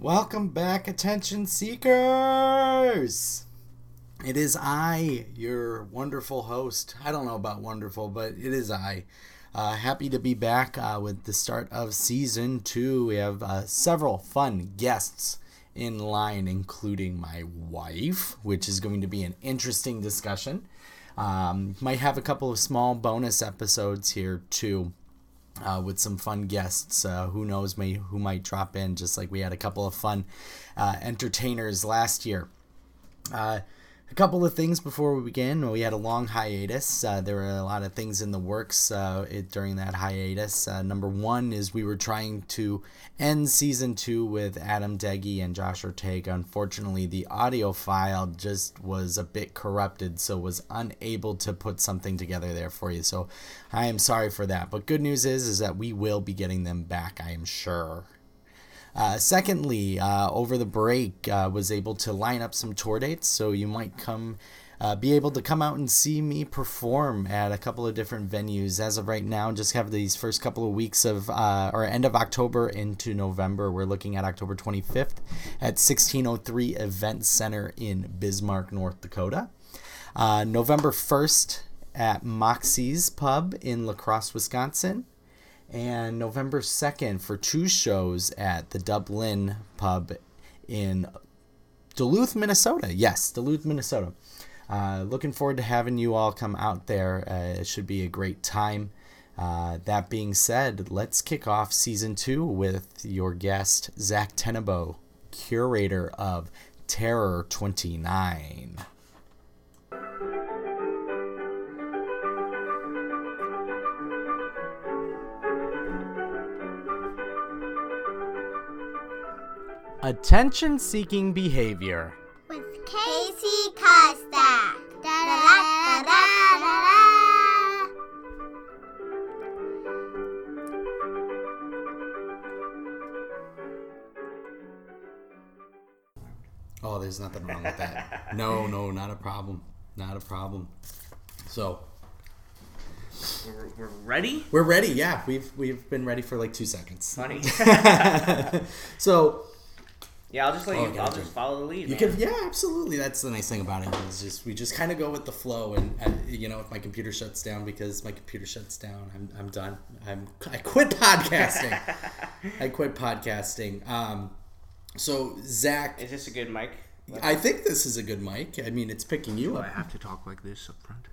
Welcome back, attention seekers! It is I, your wonderful host. I don't know about wonderful, but it is I. Uh, happy to be back uh, with the start of season two. We have uh, several fun guests in line, including my wife, which is going to be an interesting discussion. Um, might have a couple of small bonus episodes here, too uh, with some fun guests. Uh, who knows may, who might drop in, just like we had a couple of fun uh, entertainers last year. A couple of things before we begin. We had a long hiatus. Uh, there were a lot of things in the works uh, it, during that hiatus. Uh, number one is we were trying to end season two with Adam Deggy and Josh Ortega. Unfortunately, the audio file just was a bit corrupted, so was unable to put something together there for you. So I am sorry for that. But good news is is that we will be getting them back. I am sure. Uh, secondly, uh, over the break, uh, was able to line up some tour dates, so you might come, uh, be able to come out and see me perform at a couple of different venues. As of right now, just have these first couple of weeks of, uh, or end of October into November. We're looking at October 25th at 1603 Event Center in Bismarck, North Dakota. Uh, November 1st at Moxie's Pub in La Crosse, Wisconsin and November 2nd for two shows at the Dublin Pub in Duluth, Minnesota. Yes, Duluth, Minnesota. Uh, looking forward to having you all come out there. Uh, it should be a great time. Uh, that being said, let's kick off season two with your guest, Zach Tenebo, curator of Terror 29. Attention seeking behavior. with Casey Costa. Da, da, da, da, da, da. Oh, there's nothing wrong with that. No, no, not a problem. Not a problem. So We're, we're ready? we're ready. Yeah, we've we've been ready for like two seconds. Funny. So yeah, I'll just let Oh, you. I'll gotcha. just follow the lead. you man. can, yeah, absolutely. That's the nice thing about it. it. Is just we just kind of go with the flow, and, and you know, if my computer shuts down because my computer shuts down, I'm I'm done. I'm I quit podcasting. I quit podcasting. Um, so Zach, Is this a good mic? I think this is a good mic. I mean, it's picking you up. I have to talk like this up front?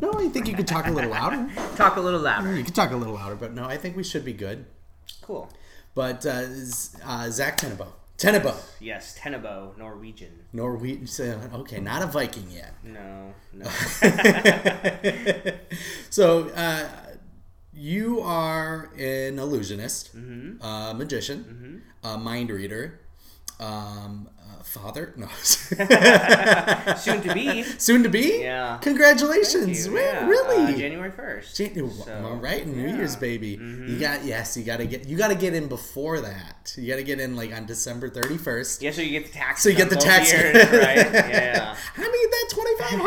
No, I think you could talk a little louder. Talk a little louder. You could talk a little louder, but no, I think we should be good. Cool. But uh, Z- uh, Zach Tenebo, Tenebo, Yes, Tenebo, Norwegian. Norwegian. Okay, not a Viking yet. No, no. so uh, you are an illusionist, a magician, a mind reader, um, a father. No, Soon to be. soon to be. Yeah. Congratulations! You, yeah. really? Uh, January first. Jan- So, all right, New yeah. Mm-hmm. Year's baby. You got yes, you got to get you got to get in before that. You got to get in like on December thirty first. Yeah, so you get the tax. So you get the tax, years, right? Yeah. I need that twenty five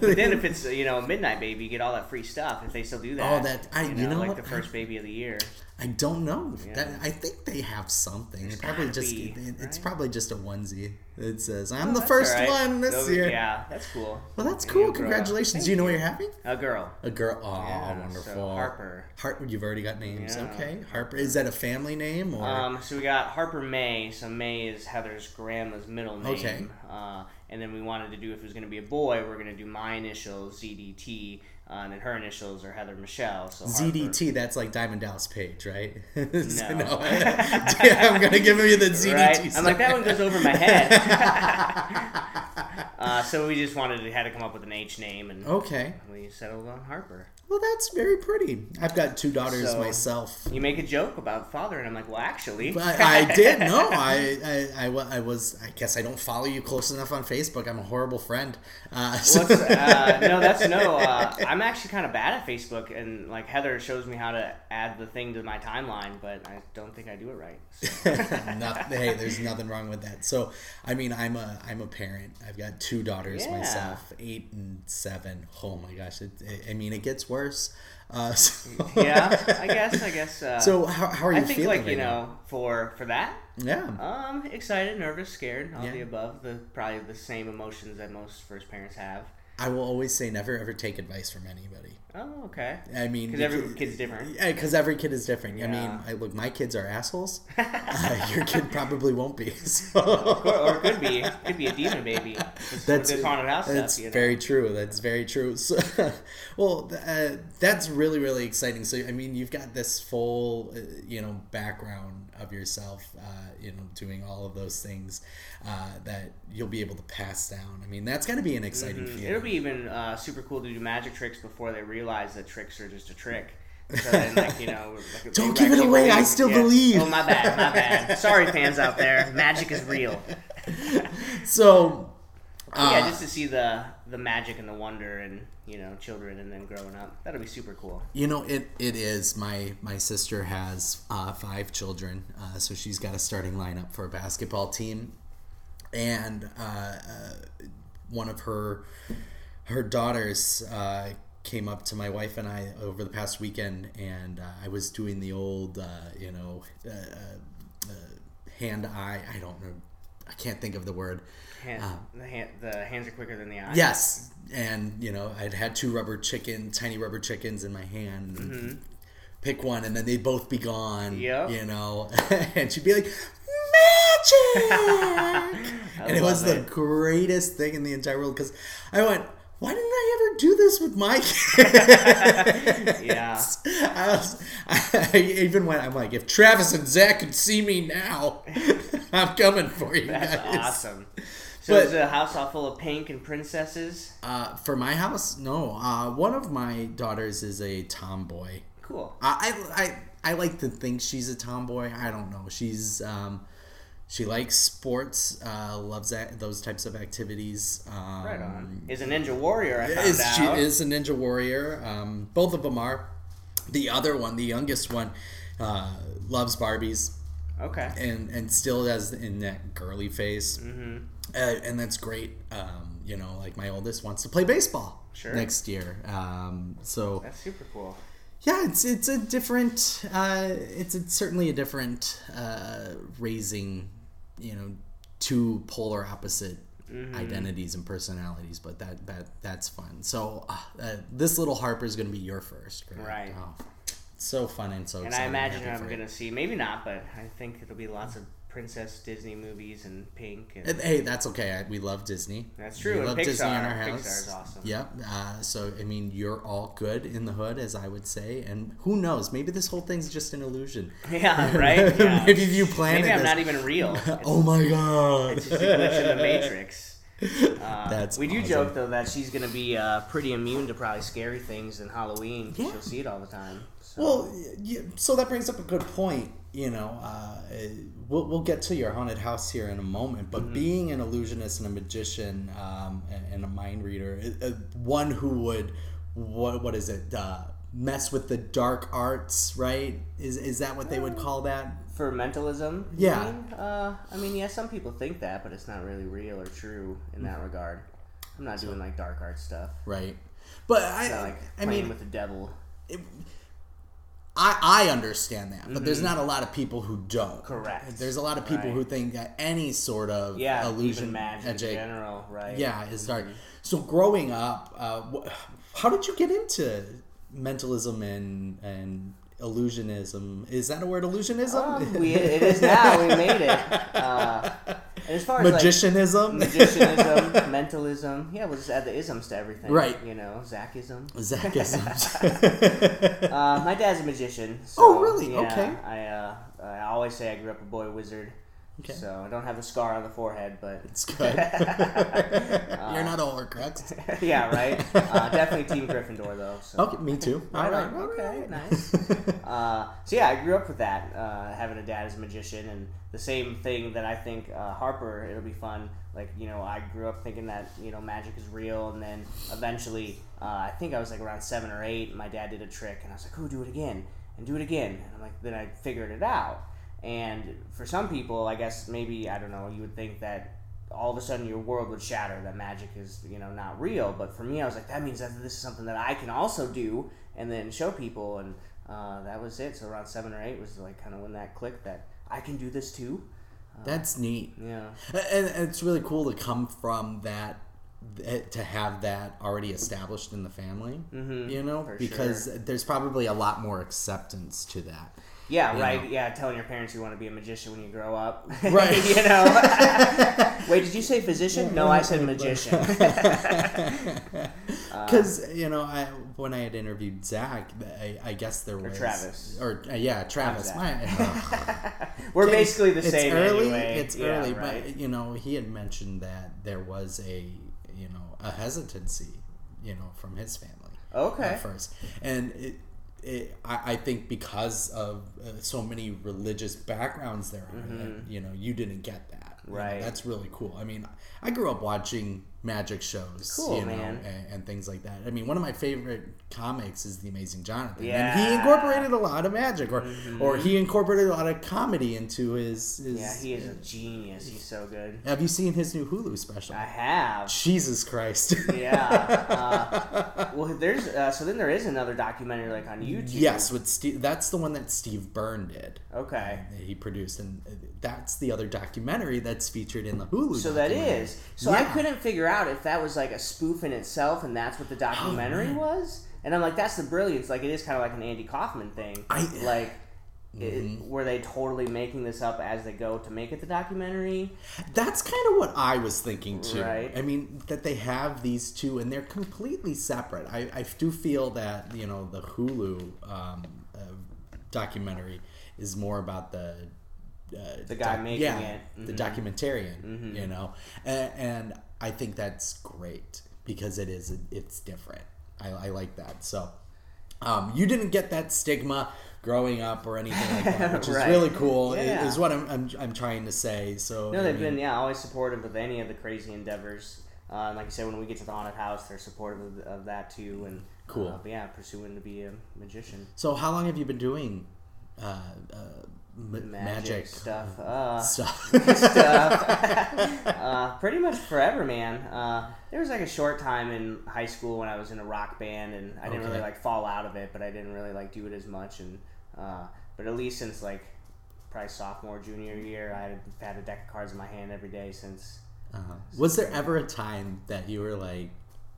hundred. Then if it's you know midnight baby, you get all that free stuff if they still do that. Oh, that- I- you you know, know like what? the first baby of the year. I don't know. Yeah. That, I think they have something. It probably just be, it- it's right? probably just a onesie. It says I'm Oh, the first right. one this Those- year. Yeah, that's cool. Well, that's Maybe cool. you'll grow up. Congratulations. Do you know what you. you're having? A girl. A girl. Oh, Yeah, so wonderful. Harper. Harper. You've already got names. Yeah. Okay. Harper. Is that a family name or? Um, so we got Harper May. So May is Heather's grandma's middle name. Okay. Uh, and then we wanted to do if it was going to be a boy, we're going to do my initials ZDT, uh, and then her initials are Heather Michelle. So Harper. ZDT, that's like Diamond Dallas Page, right? So, No. I'm gonna give you the ZDT. Right? I'm like that one goes over my head. uh, so we just wanted to had to come up with an H name, and Okay. we settled on Harper. Well, that's very pretty. I've got two daughters So- myself. You make a joke about father, and I'm like, well, actually, But I did no. I, I, I, I was. I guess I don't follow you close enough on Facebook. I'm a horrible friend. Uh, so- uh, no, that's no. Uh, I'm actually kind of bad at Facebook, and like Heather shows me how to add the thing to my timeline, but I don't think I do it right. So. Not- hey, there's nothing wrong with that. So, I mean, I'm a I'm a parent. I've got two daughters Yeah. myself, eight and seven. Oh my gosh! It, it, I mean, it gets worse. Uh, so, yeah, I guess. I guess. Uh, So how, how are you I think like you now? know for for that. Yeah. Um, excited, nervous, scared, all Yeah. the above. The probably the same emotions that most first parents have. I will always say never ever take advice from anybody. Oh, okay. I mean, Because every kid's different. Yeah, because every kid is different. Yeah. I mean, I look, my kids are assholes. uh, your kid probably won't be. So. Or, or could be could be a demon baby. That's this haunted house That's stuff. You know? very true. That's very true. So, well, uh, that's really really exciting. So, I mean, you've got this full, uh, you know, background of yourself, uh, you know, doing all of those things uh, that you'll be able to pass down. I mean, that's got to be an exciting Mhm. feeling. It'll be even uh, super cool to do magic tricks before they realize that tricks are just a trick. So then, like you know, like Don't give it away, I still believe. Oh my bad, my bad. Sorry, fans out there. Magic is real. so, uh, yeah, just to see the the magic and the wonder and you know children and then growing up. That'll be super cool. You know, it, it is. My my sister has uh, five children, uh, so she's got a starting lineup for a basketball team, and uh, uh, one of her her daughters uh, came up to my wife and I over the past weekend, and uh, I was doing the old, uh, you know, hand eye. I don't know. I can't think of the word. Hand, the, hand, the hands are quicker than the eyes. Yes, and you know, I'd had two rubber chicken, tiny rubber chickens in my hand. and Pick one, and then they'd both be gone. Mm-hmm. Yep. You know, and she'd be like, "Magic!" and it was love the greatest thing in the entire world because I went, "Why didn't I ever do this with my kids?" Yeah. I, was, I even went. I'm like, if Travis and Zach could see me now, I'm coming for you That's guys. awesome. So But- is the house all full of pink and princesses? Uh, for my house, no. Uh, one of my daughters is a tomboy. Cool. I, I, I, like to think she's a tomboy. I don't know. She's um, she likes sports. Uh, loves that, those types of activities. Um, Right on. Is a ninja warrior. I found Is, she is a ninja warrior. Um, both of them are. The other one, the youngest one, uh, loves Barbies Okay. and and still has in that girly face, Mm-hmm. Uh, and that's great. Um, you know, like my oldest wants to play baseball Sure. next year. Um, so That's super cool. yeah, it's it's a different. Uh, it's a, certainly a different uh, raising. You know, two polar opposite Mm-hmm. identities and personalities, but that that that's fun. So uh, uh, this little Harper is going to be your first, correct? Right. Oh, so fun and so. And I imagine I'm gonna see maybe not, but I think it'll be lots of princess Disney movies and pink and And, hey, that's okay. I, we love Disney. That's true, We and love Disney in our house. Pixar's awesome. Yep. Uh, so I mean, you're all good in the hood, as I would say. And who knows? Maybe this whole thing's just an illusion. yeah, right. Yeah. Maybe you planted Maybe I'm this. not even real. Oh my god. it's just a glitch in the matrix. Uh, That's we do awesome. joke though that she's gonna be uh, pretty immune to probably scary things in Halloween. Yeah. She'll see it all the time. So. Well, so that brings up a good point. You know, uh, we'll, we'll get to your haunted house here in a moment, Mm-hmm. but being an illusionist and a magician um, and, and a mind reader, uh, one who would, what what is it, uh, mess with the dark arts, right? Is is that what they would call that? for mentalism, Yeah. mean? Uh, I mean, yeah, some people think that, but it's not really real or true in that regard. I'm not doing like dark art stuff. Right. But I, It's not like I playing mean, with the devil. I, I understand that, but there's not a lot of people who don't. Mm-hmm. Correct. There's a lot of people who think that any sort of Yeah, illusion even magic in general, right? yeah, is dark. So growing up, uh, how did you get into mentalism and and illusionism? Is that a word? Illusionism? Um, we, it is now. We made it. Uh, as far as like, Magicianism. magicianism, mentalism. Yeah, we'll just add the isms to everything. Right. You know, Zachism. Zachism. Uh, my dad's a magician. So, Oh, really? yeah, Okay. I uh, I always say I grew up a boy wizard. Okay. So I don't have the scar on the forehead, but it's good. You're not a Horcrux. yeah, right. Uh, definitely Team Gryffindor though. So. Okay, me too. All right. all Okay, right. nice. Uh, so yeah, I grew up with that, uh, having a dad as a magician, and the same thing that I think uh, Harper. It'll be fun. Like you know, I grew up thinking that you know magic is real, and then eventually, uh, I think I was like around seven or eight. My dad did a trick, and I was like, "Oh, do it again, and do it again." And I'm like, then I figured it out. And for some people, I guess maybe I don't know. You would think that all of a sudden your world would shatter that magic is you know not real but for me i was like that means that this is something that i can also do and then show people and uh, that was it so around seven or eight was like kind of when that clicked that i can do this too That's neat. yeah And, and it's really cool to come from that eh, to have that already established in the family Mhm, you know because sure. there's probably a lot more acceptance to that yeah You right know. yeah telling your parents you want to be a magician when you grow up Right. you know wait did you say physician no i said magician because you know I, when i had interviewed zach I, I guess there was or Travis. or uh, yeah travis my, uh, we're basically the same. it's same early anyway. it's Yeah, early right. but you know he had mentioned that there was a you know a hesitancy you know from his family Okay. at first and it, it I, I think because of uh, so many religious backgrounds there are that, you know you didn't get that You know, Mm-hmm. Right. that's really cool i mean i grew up watching magic shows Cool, you know and, and things like that i mean one of my favorite comics is the amazing johnathan and he Mm-hmm. incorporated a lot of magic or or he incorporated a lot of comedy into his, his yeah he is a genius he's so good have you seen his new hulu special i have jesus christ yeah. Uh, well, there's uh, so then there is another documentary like on YouTube. yes with steve that's the one that steve byrne did Okay. that he produced, and that's the other documentary that's featured in the Hulu. So that is. So I couldn't figure out if that was like a spoof in itself, and that's what the documentary man. was. And I'm like, that's the brilliance. Like it is kind of like an Andy Kaufman thing. I- Mm-hmm. like. It, were they totally making this up as they go to make it the documentary? That's kind of what I was thinking too. Right. I mean, that they have these two, and they're completely separate. I, I do feel that you know the Hulu um, uh, documentary is more about the uh, The guy making yeah, it. the Mhm. documentarian. You know, and, and I think that's great because it is it's different. I, I like that. So um, you didn't get that stigma growing up or anything like that, which is really cool. Yeah. Is what I'm, I'm I'm trying to say. So No, they've mean, been yeah always supportive of any of the crazy endeavors. Uh, like I said, when we get to the haunted house, they're supportive of, of that too. And Cool. uh, yeah, pursuing to be a magician. So how long have you been doing uh, uh, m- Magic, magic, stuff. Uh, stuff? stuff. uh, pretty much forever, man. Uh, there was like a short time in high school when I was in a rock band, and I didn't Okay. really like fall out of it, but I didn't really like do it as much. And uh, but at least since like probably sophomore, junior year, I had had a deck of cards in my hand every day since. uh-huh. Was there ever a time that you were like,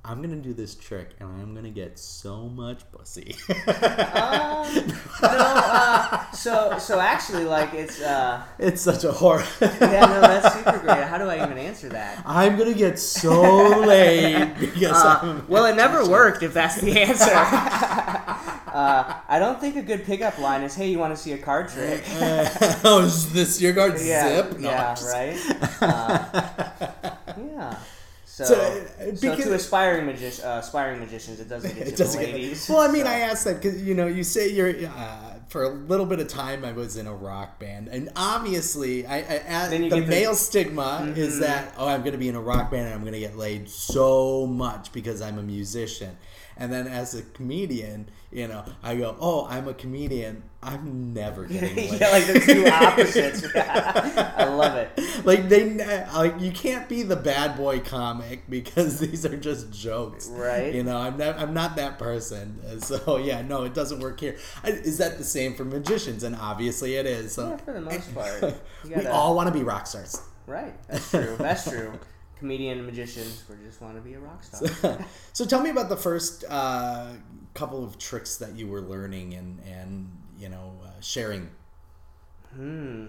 "I'm gonna do this trick and I'm gonna get so much pussy"? Um, no, uh, so so actually, like it's uh, it's such a horror. yeah, no, that's super great. How do I even answer that? I'm gonna get so laid because Uh, well, it never worked if that's the answer. uh, I don't think a good pickup line is, "Hey, you want to see a card trick?" oh, is this your card yeah, zip? No, yeah, just- right. Uh, yeah. So, So, so, uh, to aspiring magi- uh, aspiring magicians, it doesn't get It doesn't get- ladies. well, I mean, so- I asked that because you know you say you're uh, for a little bit of time. I was in a rock band, and obviously, I, I the the- male stigma Mhm. is that oh, I'm going to be in a rock band and I'm going to get laid so much because I'm a musician. And then as a comedian, you know, I go, oh, I'm a comedian. I'm never getting laid. yeah, like the two opposites. I love it. like they like you can't be the bad boy comic because these are just jokes Right. you know i'm not i'm not that person uh, so yeah no it doesn't work here I, is that the same for magicians and obviously it is so Yeah, for the most part. We gotta- all want to be rock stars Right. That's true. That's true. Comedian and magicians, we just want to be a rock star. so tell me about the first uh, couple of tricks that you were learning and and you know uh, sharing Hmm.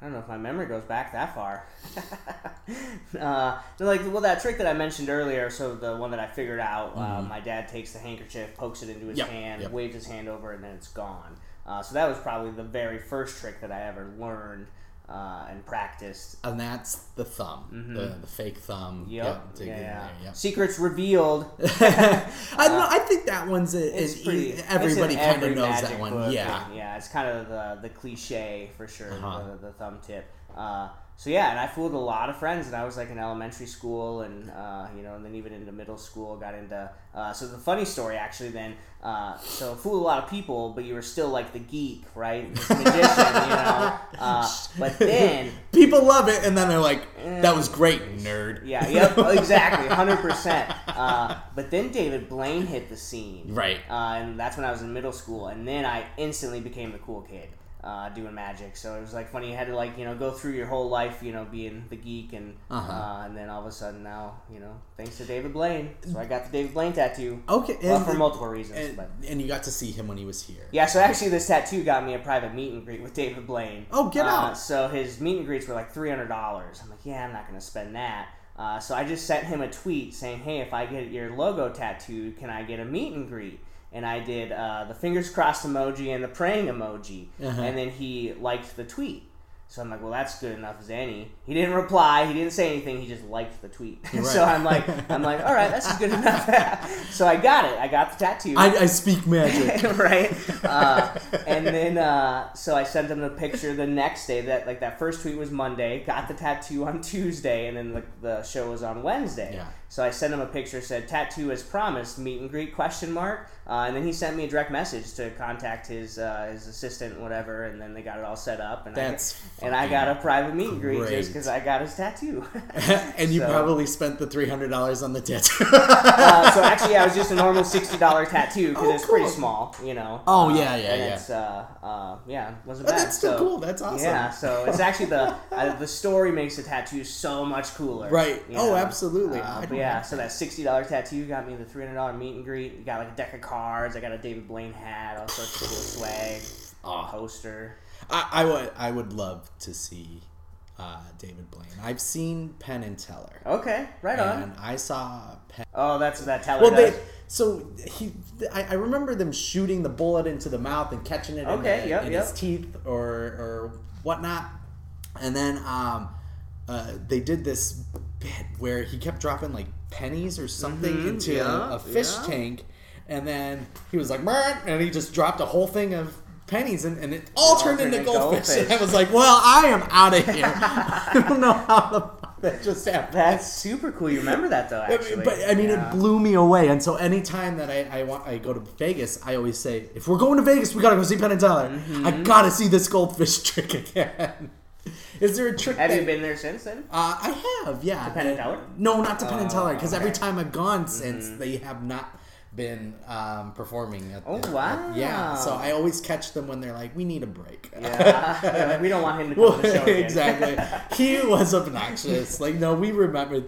I don't know if my memory goes back that far. uh, so like, well, that trick that I mentioned earlier. So the one that I figured out, uh, my dad takes the handkerchief, pokes it into his Yep, hand, yep. waves his hand over, and then it's gone. Uh, so that was probably the very first trick that I ever learned uh, and practiced. and that's the thumb the, the fake thumb Yep. Yep, yeah. yeah. yep. Secrets revealed. I, don't I think that one's a, It's is pretty. everybody kind of knows that one. book, yeah. and yeah. It's kind of the the cliche for sure. Uh-huh. The, the thumb tip. Uh, so yeah, and I fooled a lot of friends, and I was like in elementary school, and uh, you know, and then even into middle school, got into. Uh, so the funny story, actually, then, uh, so fool a lot of people, but you were still like the geek, right? This magician, you know. Uh, but then People love it, and then they're like, "That was great, nerd." Yeah, yep, exactly, hundred percent. Uh, But then David Blaine hit the scene, Right. Uh, and that's when I was in middle school, and then I instantly became the cool kid uh, doing magic. So it was like funny. You had to like you know go through your whole life, you know, being the geek, and Uh-huh. uh, and then all of a sudden now, you know, thanks to David Blaine, so I got the David Blaine tattoo. Okay, Well, for multiple reasons, And, but. and you got to see him when he was here. Yeah, so actually, this tattoo got me a private meet and greet with David Blaine. Oh, get Uh, out. So his meet and greets were like three hundred dollars. I'm like, yeah, I'm not gonna spend that. Uh, so I just sent him a tweet saying, hey, if I get your logo tattooed, can I get a meet and greet? And I did uh, the fingers crossed emoji and the praying emoji, Uh-huh. and then he liked the tweet. So I'm like, well, that's good enough as any. He didn't reply. He didn't say anything. He just liked the tweet. so I'm like, I'm like, all right, that's good enough. so I got it. I got the tattoo I, I speak magic. right? Uh, and then uh, so I sent him the picture the next day. That like that first tweet was Monday. Got the tattoo on Tuesday, and then the, the show was on Wednesday. Yeah. So I sent him a picture. Said tattoo as promised. Meet and greet question mark. Uh, and then he sent me a direct message to contact his uh, his assistant, whatever. And then they got it all set up. And That's I, and I got a private meet and greet just because I got his tattoo. and you So- probably spent the three hundred dollars on the tattoo. uh, so actually, yeah, it was just a normal sixty dollar tattoo because Oh, it's pretty small, you know. Oh, Uh, yeah, yeah, and yeah. It's uh, uh, yeah, wasn't bad. that's still so, cool. That's awesome. Yeah, so it's actually the uh, the story makes the tattoo so much cooler. Right. you Oh, know? absolutely. I but don't yeah, so that sixty dollar tattoo got me the three hundred dollar meet and greet. You got like a deck of cards. I got a David Blaine hat, all sorts of cool swag, Aw. poster. I, I would I would love to see uh, David Blaine. I've seen Penn and Teller, Okay, right on. and I saw Penn. Oh, that's that Teller Well, does. they so he I, I remember them shooting the bullet into the mouth and catching it Okay, in, the- yep, in yep. his teeth or or whatnot, and then um, uh, they did this bit where he kept dropping like pennies or something Mhm, into yeah, a, fish yeah. tank, and then he was like, and he just dropped a whole thing of pennies and, and it all all turned into goldfish. goldfish. And I was like, well, I am out of here. I don't know how the that just happened. That's super cool. You remember that though, actually. But I mean, Yeah. it blew me away. And so anytime that I, I want I go to Vegas, I always say, if we're going to Vegas, we gotta go see Penn and Teller. Mm-hmm. I gotta see this goldfish trick again. Is there a trick? Have that, you been there since then? Uh, I have, yeah. To Penn and Teller? No, not to Penn and Oh, Teller, because every okay. Mm-hmm. time I've gone since, they have not been um, performing. At, Oh, at- wow. yeah, so I always catch them when they're like, "We need a break." Yeah, we don't want him to come Well, to the show again. exactly. He was obnoxious. Like, no, we remember.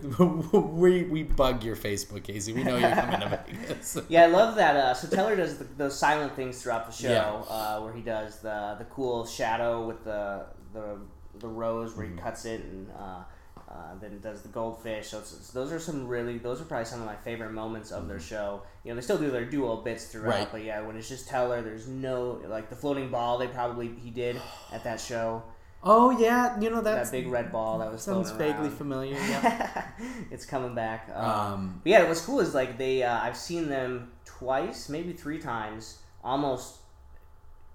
We we bug your Facebook, Casey. We know you're coming to Vegas. Yeah, I love that. Uh, so Teller does the, those silent things throughout the show, Yeah. uh, where he does the the cool shadow with the the the rose where he Mm-hmm. cuts it, and uh, uh, then does the goldfish. So it's, it's- those are some really those are probably some of my favorite moments of their show. You know, they still do their duo bits throughout, Mm-hmm. Right. but yeah, when it's just Teller, there's no like the floating ball. They probably he did at that show. Oh yeah, you know that's that big red ball that was sounds floating vaguely around. familiar. Yeah. it's coming back. Um, Um, but yeah, what's cool is like they uh, I've seen them twice, maybe three times, almost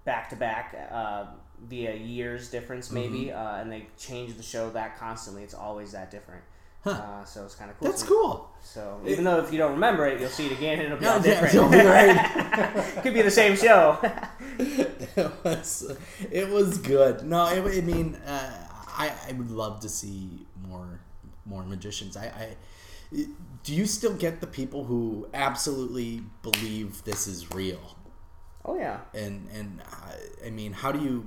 back to back uh, via years difference, maybe, Mm-hmm. uh, and they change the show that constantly. It's always that different. Uh, so it's kind of cool. that's cool. So even though if you don't remember it, you'll see it again and it'll be different. you'll be right. Could be the same show. it was it was good. No, it, I mean, uh, I I would love to see more more magicians. I, I do you still get the people who absolutely believe this is real? Oh yeah. and and I, I mean, how do you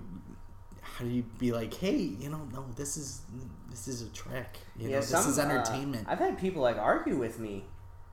how do you be like, hey, you know, no, this is this is a trick. You know, this some, is uh, entertainment. I've had people like argue with me,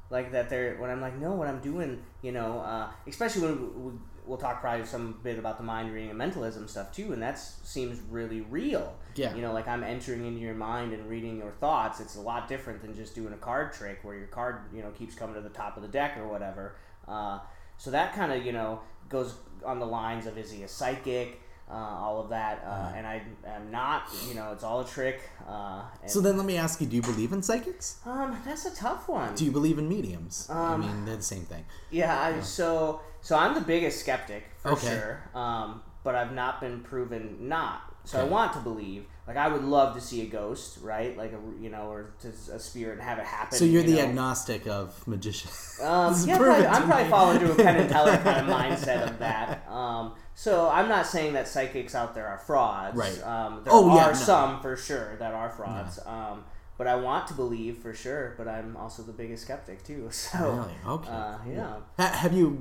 like that. They're when I'm like, no, what I'm doing, you know, uh, especially when we, we'll talk probably some bit about the mind reading and mentalism stuff too, and that seems really real. Yeah. You know, like I'm entering into your mind and reading your thoughts. It's a lot different than just doing a card trick where your card, you know, keeps coming to the top of the deck or whatever. Uh, so that kind of, you know, goes on the lines of is he a psychic? Uh, all of that, uh, and I am not. You know, it's all a trick. Uh, and, so then, let me ask you: Do you believe in psychics? um, that's a tough one. Do you believe in mediums? I Um, mean, they're the same thing. Yeah, I, so so I'm the biggest skeptic for Okay. sure. Um, but I've not been proven not So I want to believe. Like I would love to see a ghost, right? Like a you know, or to a spirit and have it happen. So you're you the know? agnostic of magician. Um, yeah, probably, I'm probably falling into a Penn and Teller kind of mindset of that. Um, so I'm not saying that psychics out there are frauds. Right. Um, there Oh, are yeah, no. some for sure that are frauds. Um, but I want to believe for sure. But I'm also the biggest skeptic too. So Really? Okay. uh, yeah. Ha- Have you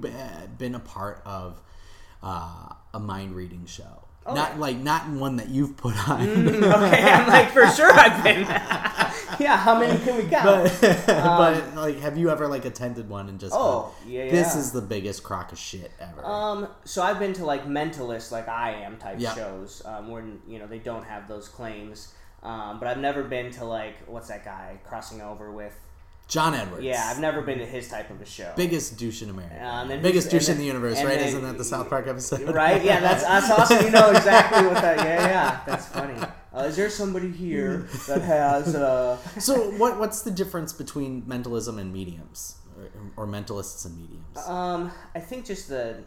been a part of uh, a mind reading show? Oh, not yeah. like not in one that you've put on, okay, I'm like for sure I've been. yeah, how many can we count? but but like, have you ever like attended one and just Oh, gone, yeah, this yeah. is the biggest crock of shit ever. Um, so I've been to like mentalist, like I am type Yeah. shows, um, where you know they don't have those claims. Um, but I've never been to like what's that guy crossing over with? John Edwards. Yeah, I've never been to his type of a show. biggest douche in America. Um, biggest douche and in the universe, right? then- Isn't that the South Park episode? Right? Yeah, that's that's awesome. You know exactly what that. Yeah, yeah, that's funny. Uh, is there somebody here that has? Uh, so what what's the difference between mentalism and mediums, or, or mentalists and mediums? Um, I think just the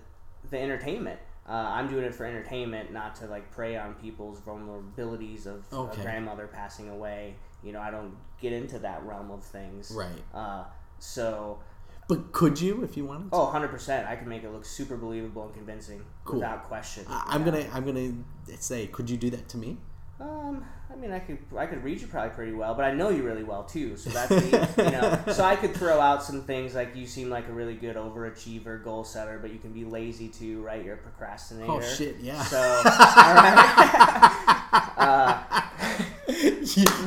the entertainment. Uh, I'm doing it for entertainment, not to like prey on people's vulnerabilities of Okay. a grandmother passing away. You know, I don't get into that realm of things. Right. Uh, so, But could you if you wanted? To? oh, 100%. I can make it look super believable and convincing Cool. without question. I'm Yeah. gonna I'm gonna say, could you do that to me? Um, I mean, I could I could read you probably pretty well, but I know you really well too. So that's the, you know. So I could throw out some things like you seem like a really good overachiever, goal setter, but you can be lazy too, right? You're a procrastinator. Oh shit, yeah. So, all right. uh,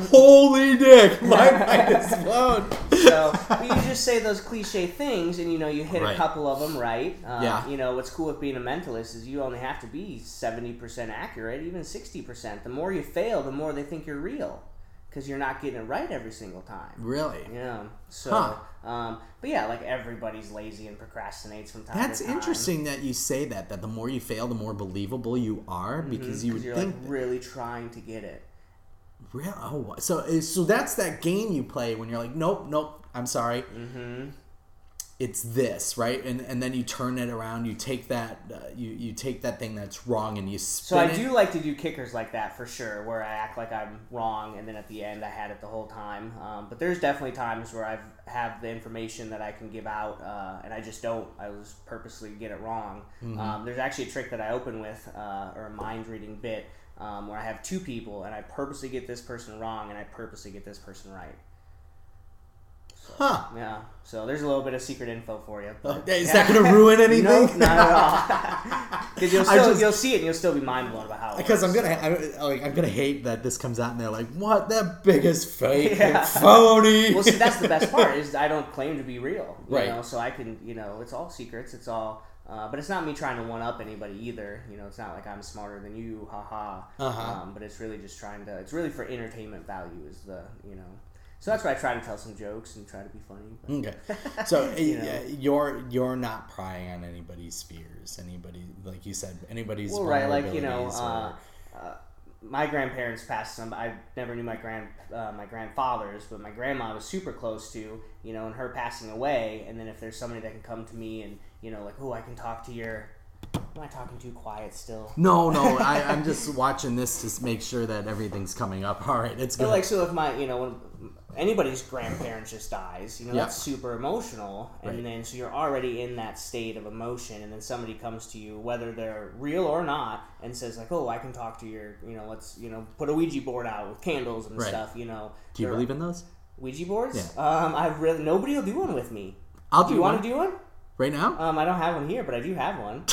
Holy dick, my mind is blown. so but you just say those cliche things, and you know you hit Right. a couple of them right. Uh, Yeah. You know what's cool with being a mentalist is you only have to be seventy percent accurate, even sixty percent. The more you fail, the more they think you're real, because you're not getting it right every single time. Really? Yeah. So, Huh. um, but yeah, like everybody's lazy and procrastinates from time That's to time. interesting that you say that. That the more you fail, the more believable you are, because you would you're think. like really trying to get it. Real? Oh, so so that's that game you play when you're like, nope, nope, I'm sorry. Mm-hmm. It's this, right? And and then you turn it around. You take that, uh, you you take that thing that's wrong and you So I it. do like to do kickers like that for sure, where I act like I'm wrong, and then at the end I had it the whole time. Um, but there's definitely times where I've have the information that I can give out, uh, and I just don't. I was purposely get it wrong. Mm-hmm. Um, there's actually a trick that I open with, uh, or a mind reading bit, um, where I have two people, and I purposely get this person wrong, and I purposely get this person right. Huh? Yeah. So there's a little bit of secret info for you. but- Is that going to ruin anything? No, not at all. Because you'll still just- you'll see it and you'll still be mind blown about how. It Because I'm gonna, I, like, I'm gonna hate that this comes out and they're like, "What? The biggest fake, Yeah. phony." well, see, that's the best part is I don't claim to be real, you Right. know. So I can, you know, it's all secrets. It's all, uh, but it's not me trying to one up anybody either. You know, it's not like I'm smarter than you, haha. Uh-huh. Um, but it's really just trying to. It's really for entertainment value. Is the you know. So that's why I try to tell some jokes and try to be funny. But, Okay, so You uh, know. you're you're not prying on anybody's fears, anybody like you said, anybody's well, right, like you know, uh, or- uh, my grandparents passed some. I never knew my grand uh, my grandfathers, but my grandma was super close to. You know, and her passing away, and then if there's somebody that can come to me and you know, like, oh, I can talk to your. Am I talking too quiet still? no, no, I, I'm just watching this to make sure that everything's coming up. All right, it's good. But like, so if my, you know, when anybody's grandparents just dies, you know, Yeah. that's super emotional, and Right. then so you're already in that state of emotion, and then somebody comes to you, whether they're real or not, and says like, "Oh, I can talk to your, you know, let's, you know, put a Ouija board out with candles and Right. stuff," you know. Do you They're- believe in those Ouija boards? Yeah. Um, I really nobody will do one with me. I'll Do do you one want to do one? Right now? Um, I don't have one here, but I do have one.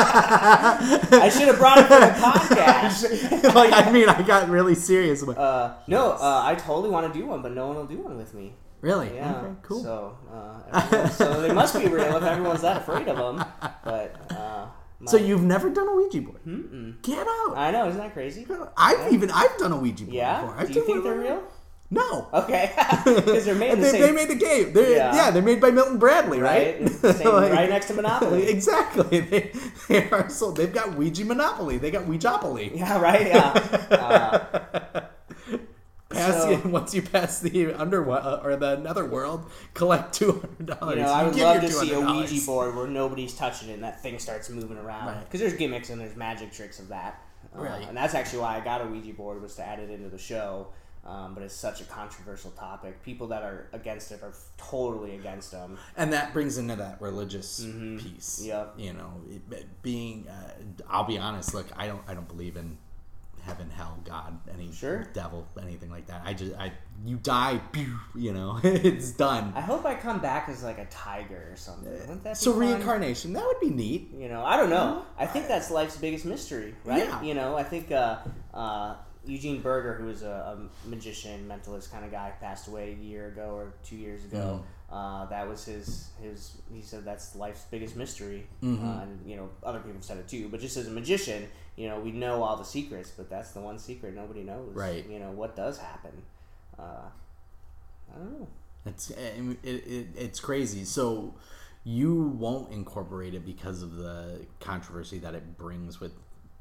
I should have brought it for the podcast. like, I mean, I got really serious. About, Uh, no, uh, I totally want to do one, but no one will do one with me. really? Yeah. Okay, cool. So, uh, so they must be real if everyone's that afraid of them. But uh, my, So you've never done a Ouija board? Mm-mm. Get out! I know, isn't that crazy? I've even I've done a Ouija board Yeah. before. I've Do you think they're real? No. Okay, because they're made the they, same. they made the game. They're, yeah. Yeah. they're made by Milton Bradley, right? Right? Same- right next to Monopoly. Exactly. They, they are so they've got Ouija Monopoly. They got Ouijapoly. yeah, right. Yeah. Uh, Pass So- the, once you pass the underworld or the netherworld, collect two hundred dollars. you know, I would love to see a Ouija board where nobody's touching it and that thing starts moving around. Right. Because there's gimmicks and there's magic tricks of that. Uh, and that's actually why I got a Ouija board was to add it into the show. Um, but it's such a controversial topic. People that are against it are totally against them. and that brings into that religious piece. Yep. You know, it, being. Uh, I'll be honest. Look, I don't. I don't believe in heaven, hell, God, any Sure. devil, anything like that. I just. I. You die. pew, You know, it's done. I hope I come back as like a tiger or something. Be So fun? reincarnation. That would be neat. You know, I don't know. I think that's life's biggest mystery, right? Yeah. You know, I think uh, uh, Eugene Burger, who was a, a magician, mentalist kind of guy, passed away a year ago or two years ago. Uh, that was his his. He said that's life's biggest mystery, uh, and you know, other people have said it too. But just as a magician, you know, we know all the secrets, but that's the one secret nobody knows. Right. You know what does happen. Uh, I don't know. It's it, it, it's crazy. So you won't incorporate it because of the controversy that it brings with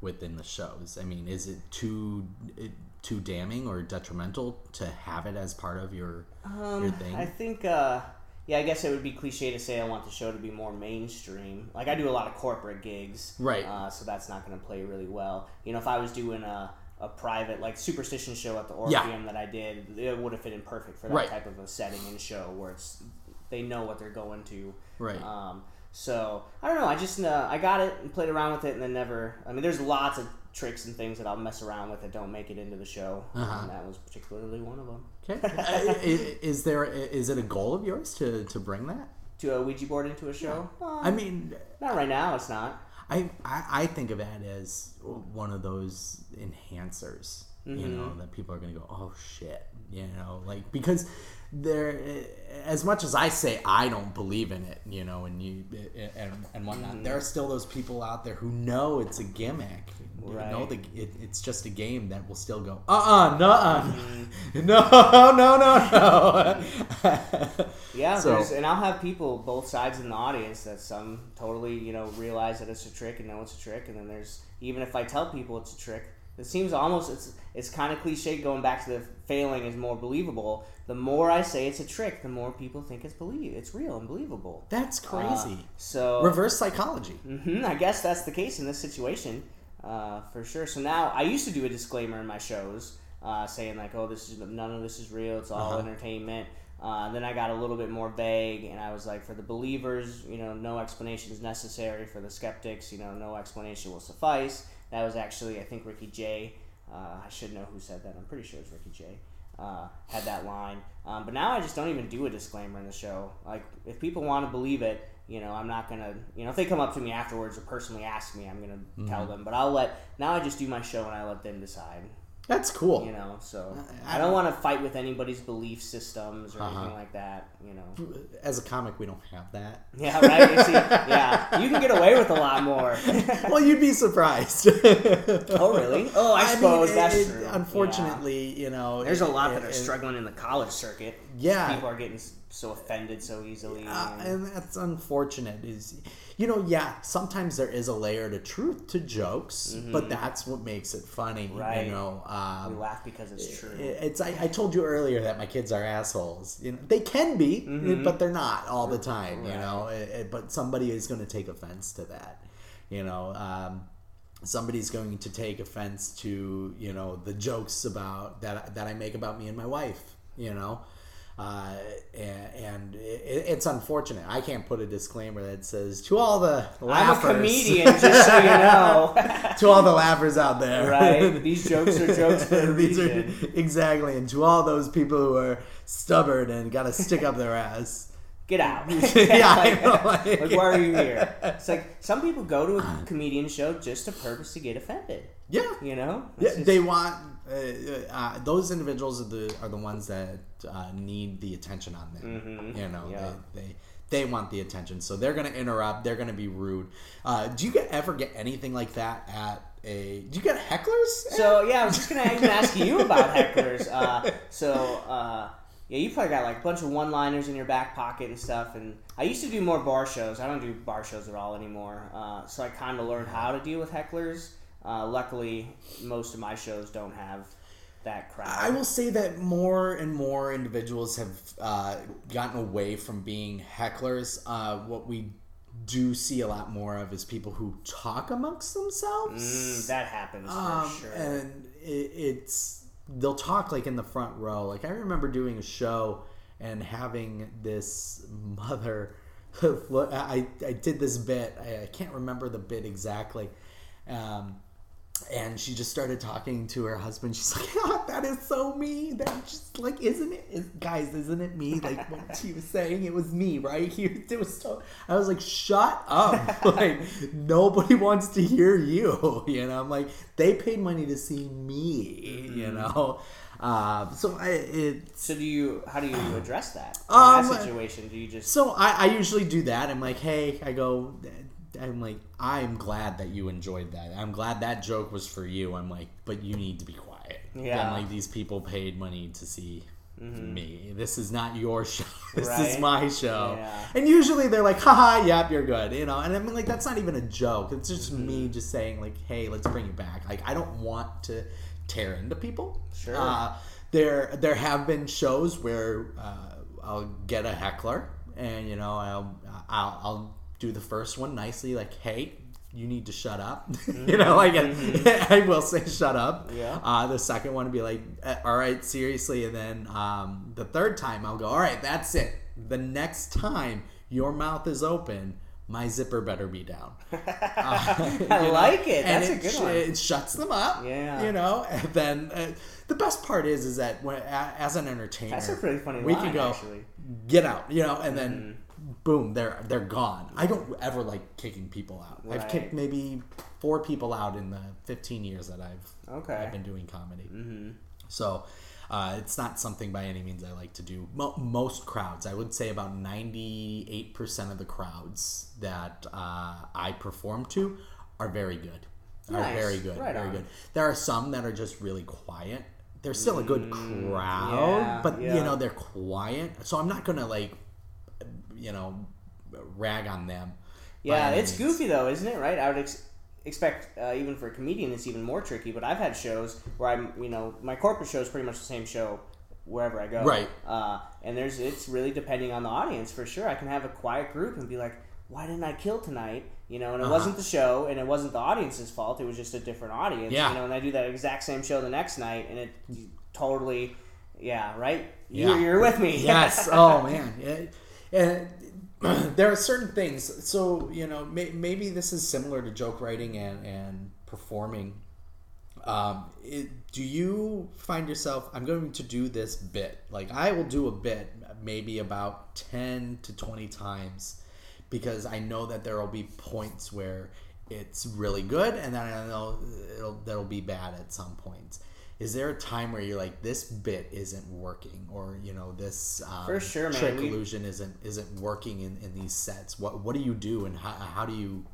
within the shows. I mean, is it too it, too damning or detrimental to have it as part of your your thing? Um, I think, uh, yeah, I guess it would be cliche to say I want the show to be more mainstream. Like I do a lot of corporate gigs, Right. Uh, so that's not going to play really well. You know, if I was doing a, a private like superstition show at the Orpheum Yeah. that I did, it would have fit in perfect for that Right. type of a setting and show where it's they know what they're going to. Right. Um, so I don't know. I just uh, I got it and played around with it, and then never. I mean, there's lots of tricks and things that I'll mess around with that don't make it into the show, Uh-huh. and that was particularly one of them. okay. Uh, is there is it a goal of yours to to bring that? To a Ouija board into a show? Uh, I mean, Not right now. It's not. I, I I think of that as one of those enhancers, you Mm-hmm. know, that people are going to go, oh shit, you know, like because there, as much as I say I don't believe in it, you know, and you and, and whatnot, Mm-hmm. there are still those people out there who know it's a gimmick. You know, the, it, it's just a game that will still go, uh uh no, uh, Mm-hmm. no, no, no, no. Yeah, So- there's, and I'll have people both sides in the audience that some totally you know realize that it's a trick and know it's a trick, and then there's even if I tell people it's a trick, it seems almost it's it's kind of cliche going back to the failing is more believable. The more I say it's a trick, the more people think it's believe it's real and believable. That's crazy. Uh, so Reverse psychology. hmm I guess that's the case in this situation, uh, for sure. So now I used to do a disclaimer in my shows, uh, saying like, "Oh, this is none of this is real. It's all Uh-huh. entertainment." Uh, then I got a little bit more vague, and I was like, "For the believers, you know, no explanation is necessary. For the skeptics, you know, no explanation will suffice." That was actually, I think, Ricky Jay. Uh, I should know who said that. I'm pretty sure it's Ricky Jay. Uh, had that line, um, but now I just don't even do a disclaimer in the show. Like, if people want to believe it, you know, I'm not gonna, you know, if they come up to me afterwards or personally ask me, I'm gonna Mm-hmm. tell them. But I'll let now I just do my show and I let them decide. That's cool. You know, so I- I don't want to fight with anybody's belief systems or Uh-huh. anything like that. You know, As a comic, we don't have that. yeah, right. You see, yeah, you can get away with a lot more. well, you'd be surprised. oh, really? Oh, I, suppose it- that's it- true. Unfortunately, you know, Yeah. there's a lot it- that are it- struggling in the college circuit. Yeah. people are getting so offended so easily. Uh, and- that's unfortunate. Is you know, yeah, sometimes there is a layer to truth to jokes, but that's what makes it funny. Mm-hmm. Right. You know, um, we laugh because it's true. it's I, I told you earlier that my kids are assholes. You know, they can be, but they're not all the time. You Mm-hmm. Know, It- it- but somebody is going to take offense to that. You know, um, somebody's going to take offense to you know the jokes about that that I make about me and my wife. You know. Uh, and, and it, it's unfortunate. I can't put a disclaimer that says to all the I'm a comedian, just so you know. to all the laughers out there. Right? These jokes are jokes for a These are- exactly, and to all those people who are stubborn and got to stick up their ass. Get out. Yeah, I know, like, like- like, why are you here? It's like some people go to a comedian show just to purpose to get offended. Yeah, You know? yeah. Just- They want uh, uh, those individuals are the are the ones that uh, need the attention on them. Mhm. You know, Yeah. they, they they want the attention, so they're gonna interrupt. They're gonna be rude. Uh, do you get, ever get anything like that at a? Do you get hecklers? So yeah, I was just gonna ask you about hecklers. Uh, so uh, yeah, you probably got like a bunch of one-liners in your back pocket and stuff. And I used to do more bar shows. I don't do bar shows at all anymore. Uh, so I kind of learned how to deal with hecklers. Uh, luckily, most of my shows don't have that crowd. I will say that more and more individuals have uh, gotten away from being hecklers. Uh, what we do see a lot more of is people who talk amongst themselves. Mm, that happens for Um, sure. And it, it's they'll talk like in the front row. Like I remember doing a show and having this mother. I I did this bit. I, I can't remember the bit exactly. Um, and she just started talking to her husband. She's like, "Ah, "That is so me. That just like, isn't it, is, guys? Isn't it me? Like what she was saying, it was me, right? He, it was so." I was like, "Shut up! like nobody wants to hear you. You know, I'm like, they paid money to see me. You know." Uh, so I, it, so do you? How do you address that? Um, that situation, do you just? so I, I usually do that. I'm like, hey, I go, I'm like, I'm glad that you enjoyed that. I'm glad that joke was for you. I'm like, but you need to be quiet. Yeah. I'm like, these people paid money to see me. This is not your show. This is my show. Yeah. And usually they're like, haha, yep, you're good. You know, and I mean, like, that's not even a joke. It's just me just saying, like, hey, let's bring it back. Like, I don't want to tear into people. Sure. Uh, there, there have been shows where uh, I'll get a heckler, and you know, I'll, I'll, I'll do the first one nicely, like, hey. You need to shut up. you know, like I will say, shut up. Yeah. Uh, the second one would be like, "Uh, all right, seriously. And then um, the third time, I'll go, all right, that's it. The next time your mouth is open, my zipper better be down. I You know? like it. And That's a it good one. It shuts them up. Yeah. You know, and then uh, the best part is, is that when, as an entertainer, That's a pretty funny we line, can go, actually. Mm-hmm. get out, you know, and then boom, they're they're gone. I don't ever like kicking people out. I've kicked maybe four people out in the 15 years that I've Okay. I've been doing comedy. So uh, it's not something by any means I like to do. Mo- most crowds, I would say about 98% of the crowds that uh, I perform to are very good. Are Nice. very good. Right very on. good. There are some that are just really quiet. They're still a good crowd, Mm, yeah, but you know they're quiet. So I'm not gonna like, you know, rag on them. Yeah, it's means. goofy though, isn't it? Right? I would ex- expect uh, even for a comedian, it's even more tricky. But I've had shows where I'm, you know, my corporate show is pretty much the same show wherever I go. Right. Uh, and there's it's really depending on the audience for sure. I can have a quiet group and be like, "Why didn't I kill tonight?" You know, and it Uh-huh. wasn't the show, and it wasn't the audience's fault. It was just a different audience. Yeah. You know, and I do that exact same show the next night, and it totally, yeah, right. Yeah. You're, you're with me. yes. Oh man. Yeah. And there are certain things. So you know, may, maybe this is similar to joke writing and and performing. Um, it, do you find yourself? I'm going to do this bit. Like I will do a bit, maybe about ten to twenty times, because I know that there will be points where it's really good, and then I know it'll that'll be bad at some points. Is there a time where you're like, this bit isn't working, or you know, this um, For sure, man. trick We- illusion isn't isn't working in, in these sets? What what do you do, and how, how do you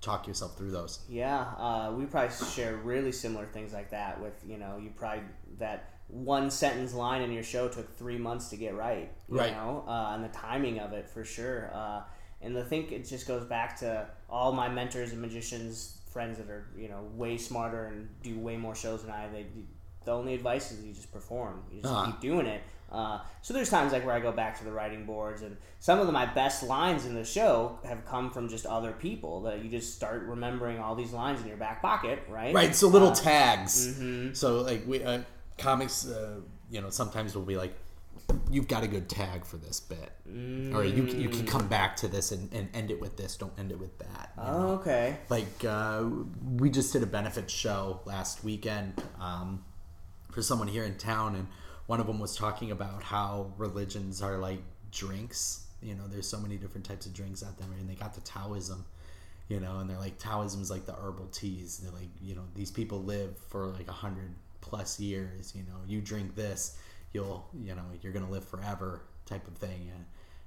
talk yourself through those? Yeah, uh, we probably share really similar things like that. With you know, you probably that one sentence line in your show took three months to get right. You Right. know, uh, and the timing of it for sure. Uh, and I think it just goes back to all my mentors and magicians friends that are you know way smarter and do way more shows than I. They the only advice is you just perform. You just Uh-huh. keep doing it. Uh, so there's times like where I go back to the writing boards, and some of the, my best lines in the show have come from just other people that you just start remembering all these lines in your back pocket, right? Right. So little Uh, tags. mhm. So like we uh, comics, uh, you know, sometimes we'll be like, you've got a good tag for this bit, or you you can come back to this and, and end it with this. Don't end it with that. you know? Oh, okay. like uh, we just did a benefit show last weekend um, for someone here in town and one of them was talking about how religions are like drinks. You know there's so many different types of drinks out there and they got the taoism you know and they're like Taoism is like the herbal teas. They're like you know these people live for like a hundred plus years you know you drink this you'll you know you're gonna live forever type of thing. And,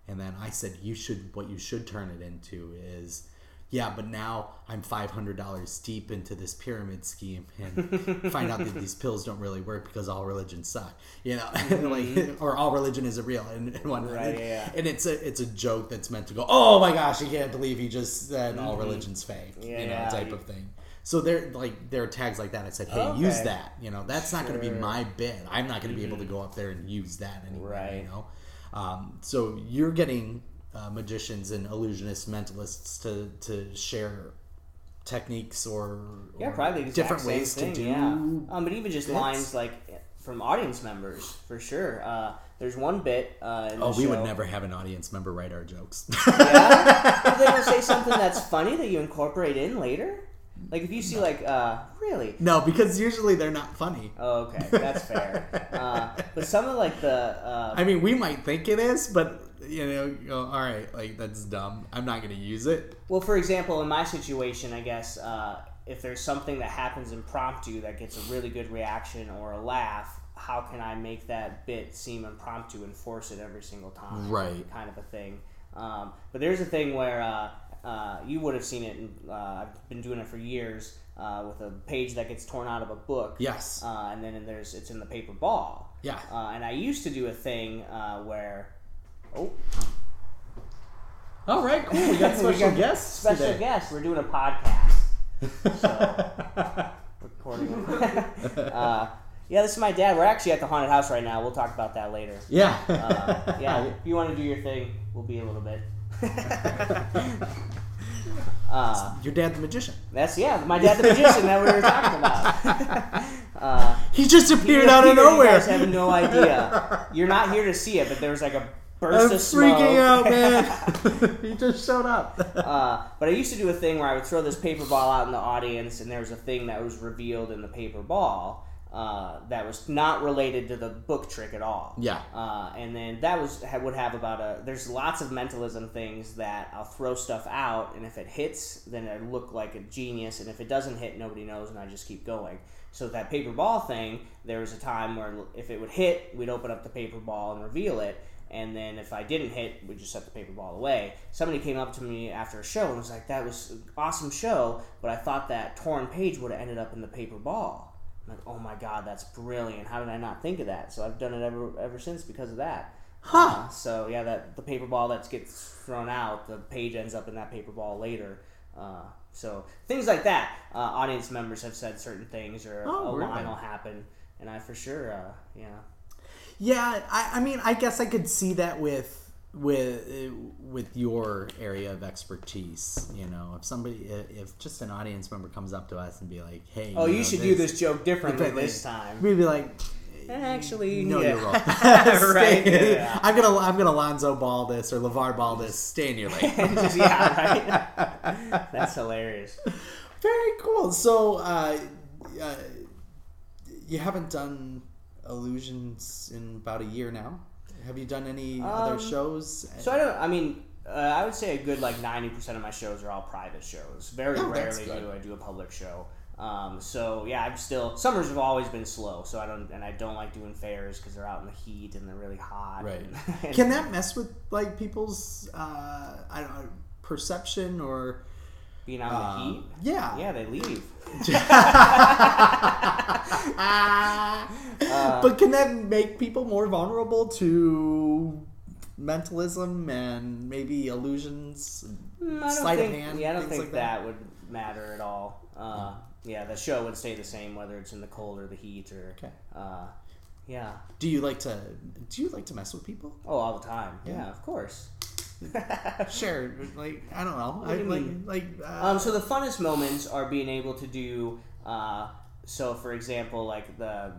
and then i said you should what you should turn it into is yeah, but now I'm five hundred dollars deep into this pyramid scheme and find out that these pills don't really work because all religions suck, you know, like or all religion isn't real and, and whatnot. Right, yeah. And it's a it's a joke that's meant to go, oh my gosh, I can't believe he just said all religion's fake, you know, Mm-hmm. Yeah, type you- of thing. So there like there are tags like that. I said, hey, use that. You know, that's not going to be Mm-hmm. my bit. I'm not going to be able to go up there and use that anymore. Right. You know, um, so you're getting uh, magicians and illusionists, mentalists to to share techniques or, Yeah, or probably different ways thing, to do. Yeah. Um, but even just bits. lines like from audience members for sure. Uh, there's one bit. Uh, in the Oh, we would never have an audience member write our jokes. Yeah. they will say something that's funny that you incorporate in later. Like if you see like uh, really. no, because usually they're not funny. Oh, okay, that's fair. Uh, but some of like the uh, I mean, we might think it is, but you know, go, all right, like that's dumb. I'm not going to use it. Well, for example, in my situation, I guess uh, if there's something that happens impromptu that gets a really good reaction or a laugh, how can I make that bit seem impromptu and force it every single time? Right. Kind of a thing. Um, but there's a thing where uh, uh, you would have seen it. Uh, I've been doing it for years uh, with a page that gets torn out of a book. Yes. Uh, and then there's it's in the paper ball. Yeah. Uh, and I used to do a thing uh, where. Oh, All right, cool. We got We special got guests. Special today. guest. We're doing a podcast. So recording. uh, yeah, this is my dad. We're actually at the haunted house right now. We'll talk about that later. yeah. Uh, yeah, if you want to do your thing, we'll be a little bit. uh, Your dad, the magician. that's yeah, my dad the magician that we were talking about. uh, He just appeared he out of appeared, You nowhere. guys have no idea. You're not here to see it, but there was like a burst I'm of smoke. freaking out, man. he just showed up. Uh, but I used to do a thing where I would throw this paper ball out in the audience, and there was a thing that was revealed in the paper ball uh, that was not related to the book trick at all. Yeah. Uh, and then that was would have about a. There's lots of mentalism things that I'll throw stuff out, and if it hits, then I look like a genius, and if it doesn't hit, nobody knows, and I just keep going. So that paper ball thing, there was a time where if it would hit, we'd open up the paper ball and reveal it. And then if I didn't hit, we'd just set the paper ball away. Somebody came up to me after a show and was like, "That was an awesome show, but I thought that torn page would have ended up in the paper ball." I'm like, "Oh my god, that's brilliant! How did I not think of that?" So I've done it ever ever since because of that. Huh. Uh, so yeah, that the paper ball that gets thrown out, the page ends up in that paper ball later. Uh, so things like that. Uh, audience members have said certain things, or Oh, a really? line will happen, and I for sure, uh, yeah. Yeah, I, I mean, I guess I could see that with with uh, with your area of expertise. You know, if somebody, if just an audience member comes up to us and be like, "Hey, Oh, you, know, should do this joke differently But, like, this time. We'd be like, Actually, "No, yeah. you're wrong." Right, Stay- yeah. I'm gonna I'm gonna Lonzo ball this or LaVar ball this. Stay in your lane. Yeah, right. That's hilarious. Very cool. So, uh, uh, you haven't done illusions in about a year now. Have you done any other Um, shows? So I don't. I mean, uh, I would say a good like ninety percent of my shows are all private shows. Very Oh, rarely do I do a public show. Um, so yeah, I'm still summers have always been slow. So I don't and I don't like doing fairs because they're out in the heat and they're really hot. Right. and- Can that mess with like people's uh, I don't know perception or being out in the um, heat. yeah Yeah, they leave. but can that make people more vulnerable to mentalism and maybe illusions? Mm, sleight think. of hand, yeah, I don't think like that. that? would matter at all. Uh, yeah, the show would stay the same whether it's in the cold or the heat or. Okay. Uh, yeah. Do you like to do you like to mess with people? Oh, all the time. Yeah. Yeah, of course. Sure, like I don't know. I do like mean? like uh, Um, so the funnest moments are being able to do. Uh, so, for example, like the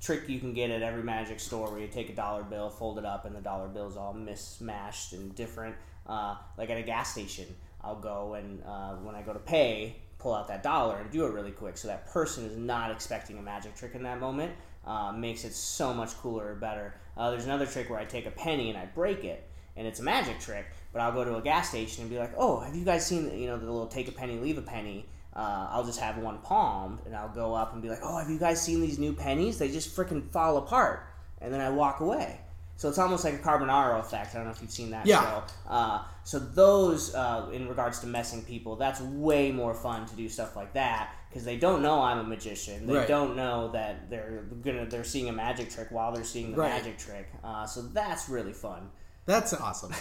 trick you can get at every magic store where you take a dollar bill, fold it up, and the dollar bill's all mismatched and different. Uh, like at a gas station, I'll go and uh, when I go to pay, pull out that dollar and do it really quick, so that person is not expecting a magic trick in that moment. Uh, makes it so much cooler or better. Uh, there's another trick where I take a penny and I break it, and it's a magic trick. But I'll go to a gas station and be like, "Oh, have you guys seen you know the little take a penny, leave a penny?" Uh, I'll just have one palmed, and I'll go up and be like, "Oh, have you guys seen these new pennies? They just freaking fall apart." And then I walk away. So it's almost like a Carbonaro effect. I don't know if you've seen that Yeah. show. Uh, so those, uh, in regards to messing people, that's way more fun to do stuff like that because they don't know I'm a magician. They Right. don't know that they're gonna they're seeing a magic trick while they're seeing the Right. magic trick. Uh, so that's really fun. That's awesome.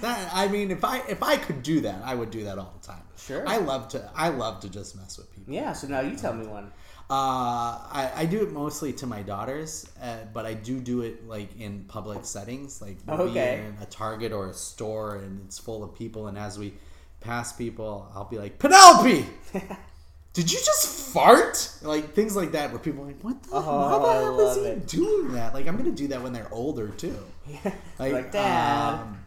that I mean, if I if I could do that, I would do that all the time. Sure. I love to I love to just mess with people. Yeah. So now you tell me one. Uh, I, I do it mostly to my daughters, uh, but I do do it like in public settings, like Okay. in a Target or a store, and it's full of people. And as we pass people, I'll be like, Penelope, did you just fart? Like things like that, where people are like, what the, Oh, how the hell is he it. doing that? Like I'm gonna do that when they're older too. Like, Dad. um,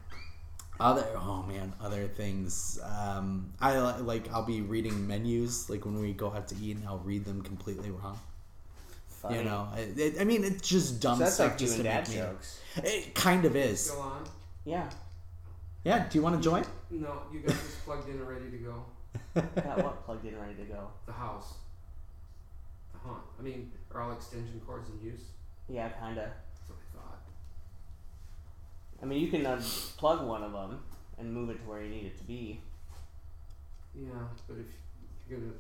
other oh man, other things. Um, I like I'll be reading menus like when we go out to eat, and I'll read them completely wrong. Funny. You know, it, it, I mean, it's just dumb So that's stuff like just and to dad make me. jokes. It kind of is. Still on? Yeah. Yeah. Do you want to join? No, you guys just plugged in and ready to go. Got what plugged in and ready to go? The house. The haunt. I mean, are all extension cords in use? Yeah, kinda. That's what I thought. I mean, you can unplug one of them and move it to where you need it to be. Yeah, but if you're gonna.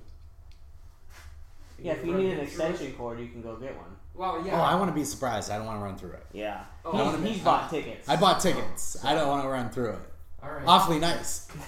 Yeah, if you need an it through it- extension cord, you can go get one. Well, yeah. Oh, I want to be surprised. I don't want to run through it. Yeah. Oh, he's, I he's bought tickets. I bought tickets. I don't want to run through it. all right. Awfully nice.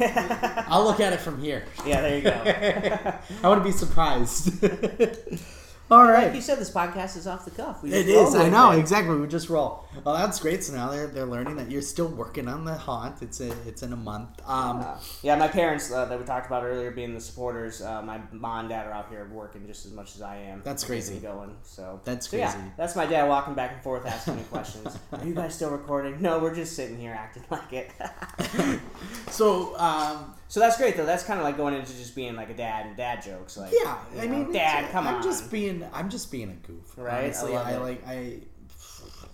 I'll look at it from here. yeah, there you go. I want to be surprised. All Like you said, this podcast is off the cuff. We It just. I know it. exactly. We just roll. Well, that's great. So now they're they're learning that you're still working on the haunt. It's a it's in a month. Um, Uh, yeah, my parents uh, that we talked about earlier being the supporters. Uh, my mom and dad are out here working just as much as I am. That's crazy. Going. So That's so yeah, crazy. that's my dad walking back and forth asking me questions. Are you guys still recording? No, we're just sitting here acting like it. so um, so that's great though. That's kind of like going into just being like a dad and dad jokes. Like yeah, I know, mean, dad, come I'm on. just being I'm just being a goof. Right? Honestly, love I, like I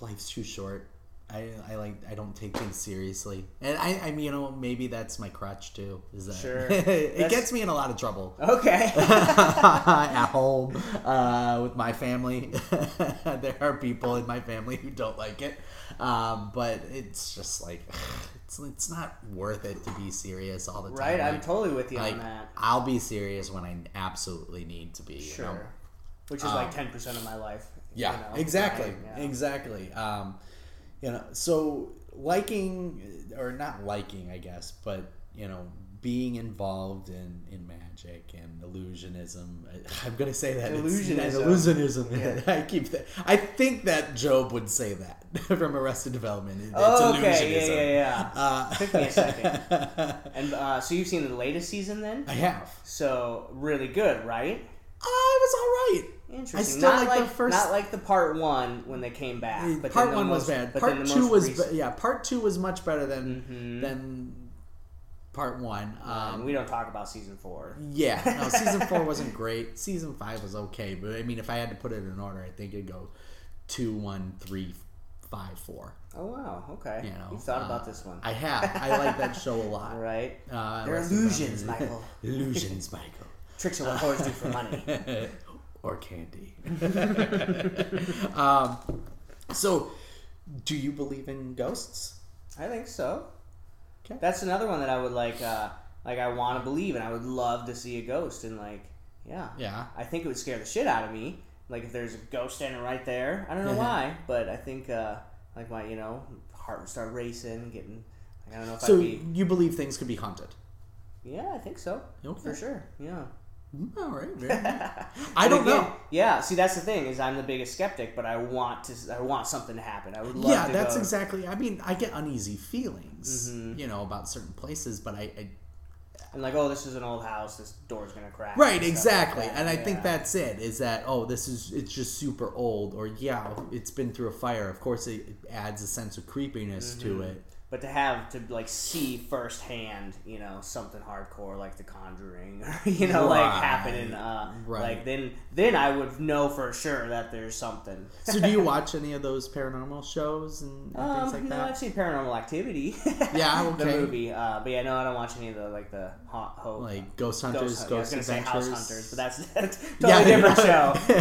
life's too short. I, I like I don't take things seriously, and I, I mean you know maybe that's my crutch too. Is that Sure. it That's- gets me in a lot of trouble. okay. at home uh, with my family. there are people in my family who don't like it, um, but it's just like it's it's not worth it to be serious all the time. right, I'm totally with you like on that. I'll be serious when I absolutely need to be. you Sure. know? Which is like ten percent of my life. Yeah, you know, exactly, right? Yeah. exactly. Um, you know, so liking or not liking, I guess, but you know, being involved in in magic and illusionism. I, I'm gonna say that it's- Illusionism. illusionism. I keep that. I think that GOB would say that from Arrested Development. It- It's Oh, okay, illusionism. yeah, yeah, yeah. Uh, Took me a second. And uh, so you've seen the latest season then? I have. So really good, right? Uh, it was all right. Interesting. I still not like the first- not like the part one when they came back. But part one was bad. But Part the two was recent- be- yeah. Part two was much better than Mhm. than part one. Um, Um, we don't talk about season four. yeah, no, season four wasn't great. Season five was okay, but I mean, if I had to put it in order, I think it'd go two, one, three, five, four. Oh wow, okay. You know, You've thought uh, about this one, I have. I like that show a lot. Right? Uh, They're illusions, Michael. illusions, Michael. Tricks are what whores do for money. Or candy. um, so, do you believe in ghosts? I think so. Okay. That's another one that I would like. Uh, like I want to believe, and I would love to see a ghost. And like, yeah, Yeah. I think it would scare the shit out of me. Like if there's a ghost standing right there. I don't know why, but I think uh, like my you know heart would start racing, getting. Like, I don't know if So I'd be. you believe things could be haunted? Yeah, I think so. Okay. For sure. Yeah. All right. Very good. I don't again, know. Yeah, see that's the thing is I'm the biggest skeptic, but I want to I want something to happen. I would love Yeah, to that's go. exactly. I mean, I get uneasy feelings, Mhm. you know, about certain places, but I, I And like, oh, this is an old house. This door's gonna crack. right, and exactly, like and I think that's it. Is that oh, this is it's just super old, or yeah, it's been through a fire. Of course, it adds a sense of creepiness to Mm-hmm. it. But to have to like see firsthand, you know, something hardcore like The Conjuring, or you know, like happening, uh, Right. like then then I would know for sure that there's something. So, do you watch any of those paranormal shows and, and Um, things like no, that? I've seen Paranormal Activity. Yeah, the movie. Uh, but yeah, no, I don't watch any of the like the haunt, ho- Like Ghost Hunters, Ghost, Ghost, yeah, I was gonna Adventures. say House Hunters, but that's, that's a totally different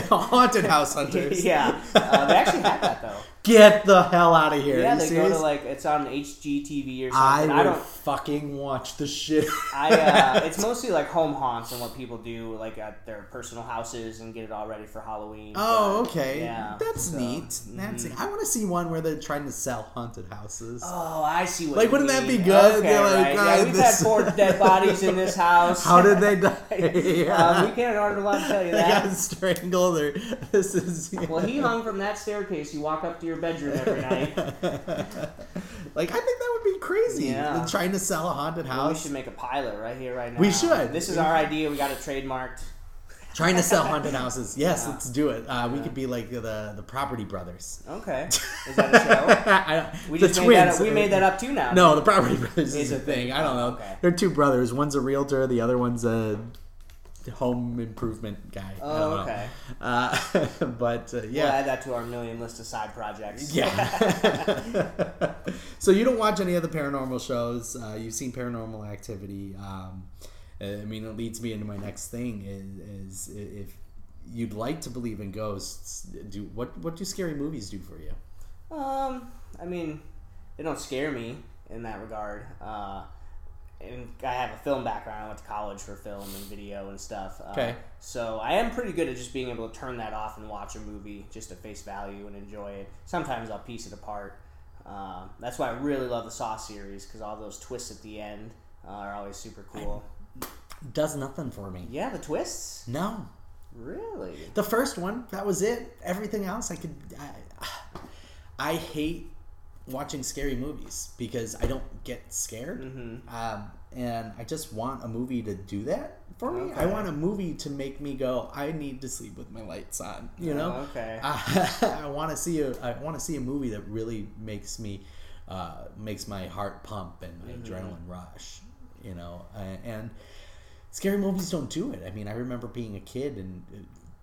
show. Haunted House Hunters. yeah, uh, they actually had that though. Get the hell out of here. Yeah, you they serious? go to like it's on HGTV or I something. would I, don't. fucking watch the shit. I uh, it's mostly like home haunts and what people do like at their personal houses and get it all ready for Halloween. Oh, but, okay. Yeah, That's so, neat. That's mhm. I want to see one where they're trying to sell haunted houses. Oh, I see what. Like, wouldn't that be good? Okay, like, right. "God, yeah, we've this- had four dead bodies in this house. How did they die? um, we can't to tell you They got strangled or this is Well, he hung from that staircase. You walk up to your bedroom every night. like I think that would be crazy. Yeah. Like, trying to sell a haunted Well, we should make a pilot right here, right now. We should. This is our idea. We got it trademarked. Trying to sell haunted houses. Yes, Yeah. let's do it. Uh, We Yeah. could be like the the Property Brothers. Okay. Is that a show? I We the just made twins. that. Up, we made that up too now. No, the Property Brothers is a a thing. thing. I don't know. Okay. They're two brothers. One's a realtor. The other one's a home improvement guy. Oh, okay. Uh, but uh, We'll yeah. add that to our million list of side projects. Yeah. so you don't watch any of the paranormal shows. Uh, you've seen Paranormal Activity. Um, I mean, it leads me into my next thing is, is if you'd like to believe in ghosts, do what? What do scary movies do for you? Um, I mean, they don't scare me in that regard. Uh, and I have a film background. I went to college for film and video and stuff. Uh, Okay. So I am pretty good at just being able to turn that off and watch a movie just at face value and enjoy it. Sometimes I'll piece it apart. Um, that's why I really love the Saw series because all those twists at the end uh, are always super cool. Does nothing for me. Yeah, the twists. No. Really? The first one, that was it. Everything else, I could. I, I hate watching scary movies because I don't get scared. Mm-hmm. Um, and I just want a movie to do that for me. I want a movie to make me go, I need to sleep with my lights on. You know, Oh, okay. I, I want to see a I want to see a movie that really makes me uh, makes my heart pump and my Mm-hmm. adrenaline rush. You know, uh, and scary movies don't do it. I mean, I remember being a kid and.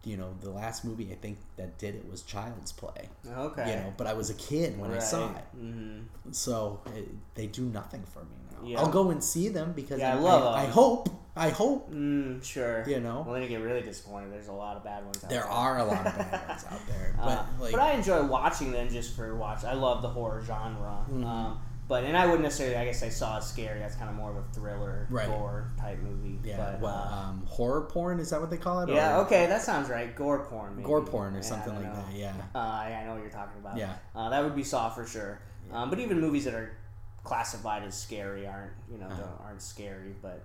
You know, the last movie I think that did it was Child's Play. Okay. You know, but I was a kid when I saw it, hmm so it, they do nothing for me now. Yeah. I'll go and see them because Yeah, I I, love I, I hope, I hope, Mm, sure. you know, Well, then you get really disappointed. There's a lot of bad ones out there there. are a lot of bad ones out there, but Uh, like, but I enjoy watching them just for watch. I love the horror genre. Mm-hmm. Um, but and I wouldn't necessarily. I guess I saw it scary. That's kind of more of a thriller, Right. gore type movie. yeah, But, well, uh, um, horror porn is that what they call it? yeah. Or- Okay, that sounds right. Gore porn. Maybe. gore porn or Yeah, something like don't that. Yeah, Uh, yeah, I know what you're talking about. Yeah. Uh, that would be Saw for sure. Um, but even movies that are classified as scary aren't you know Uh-huh. aren't scary. But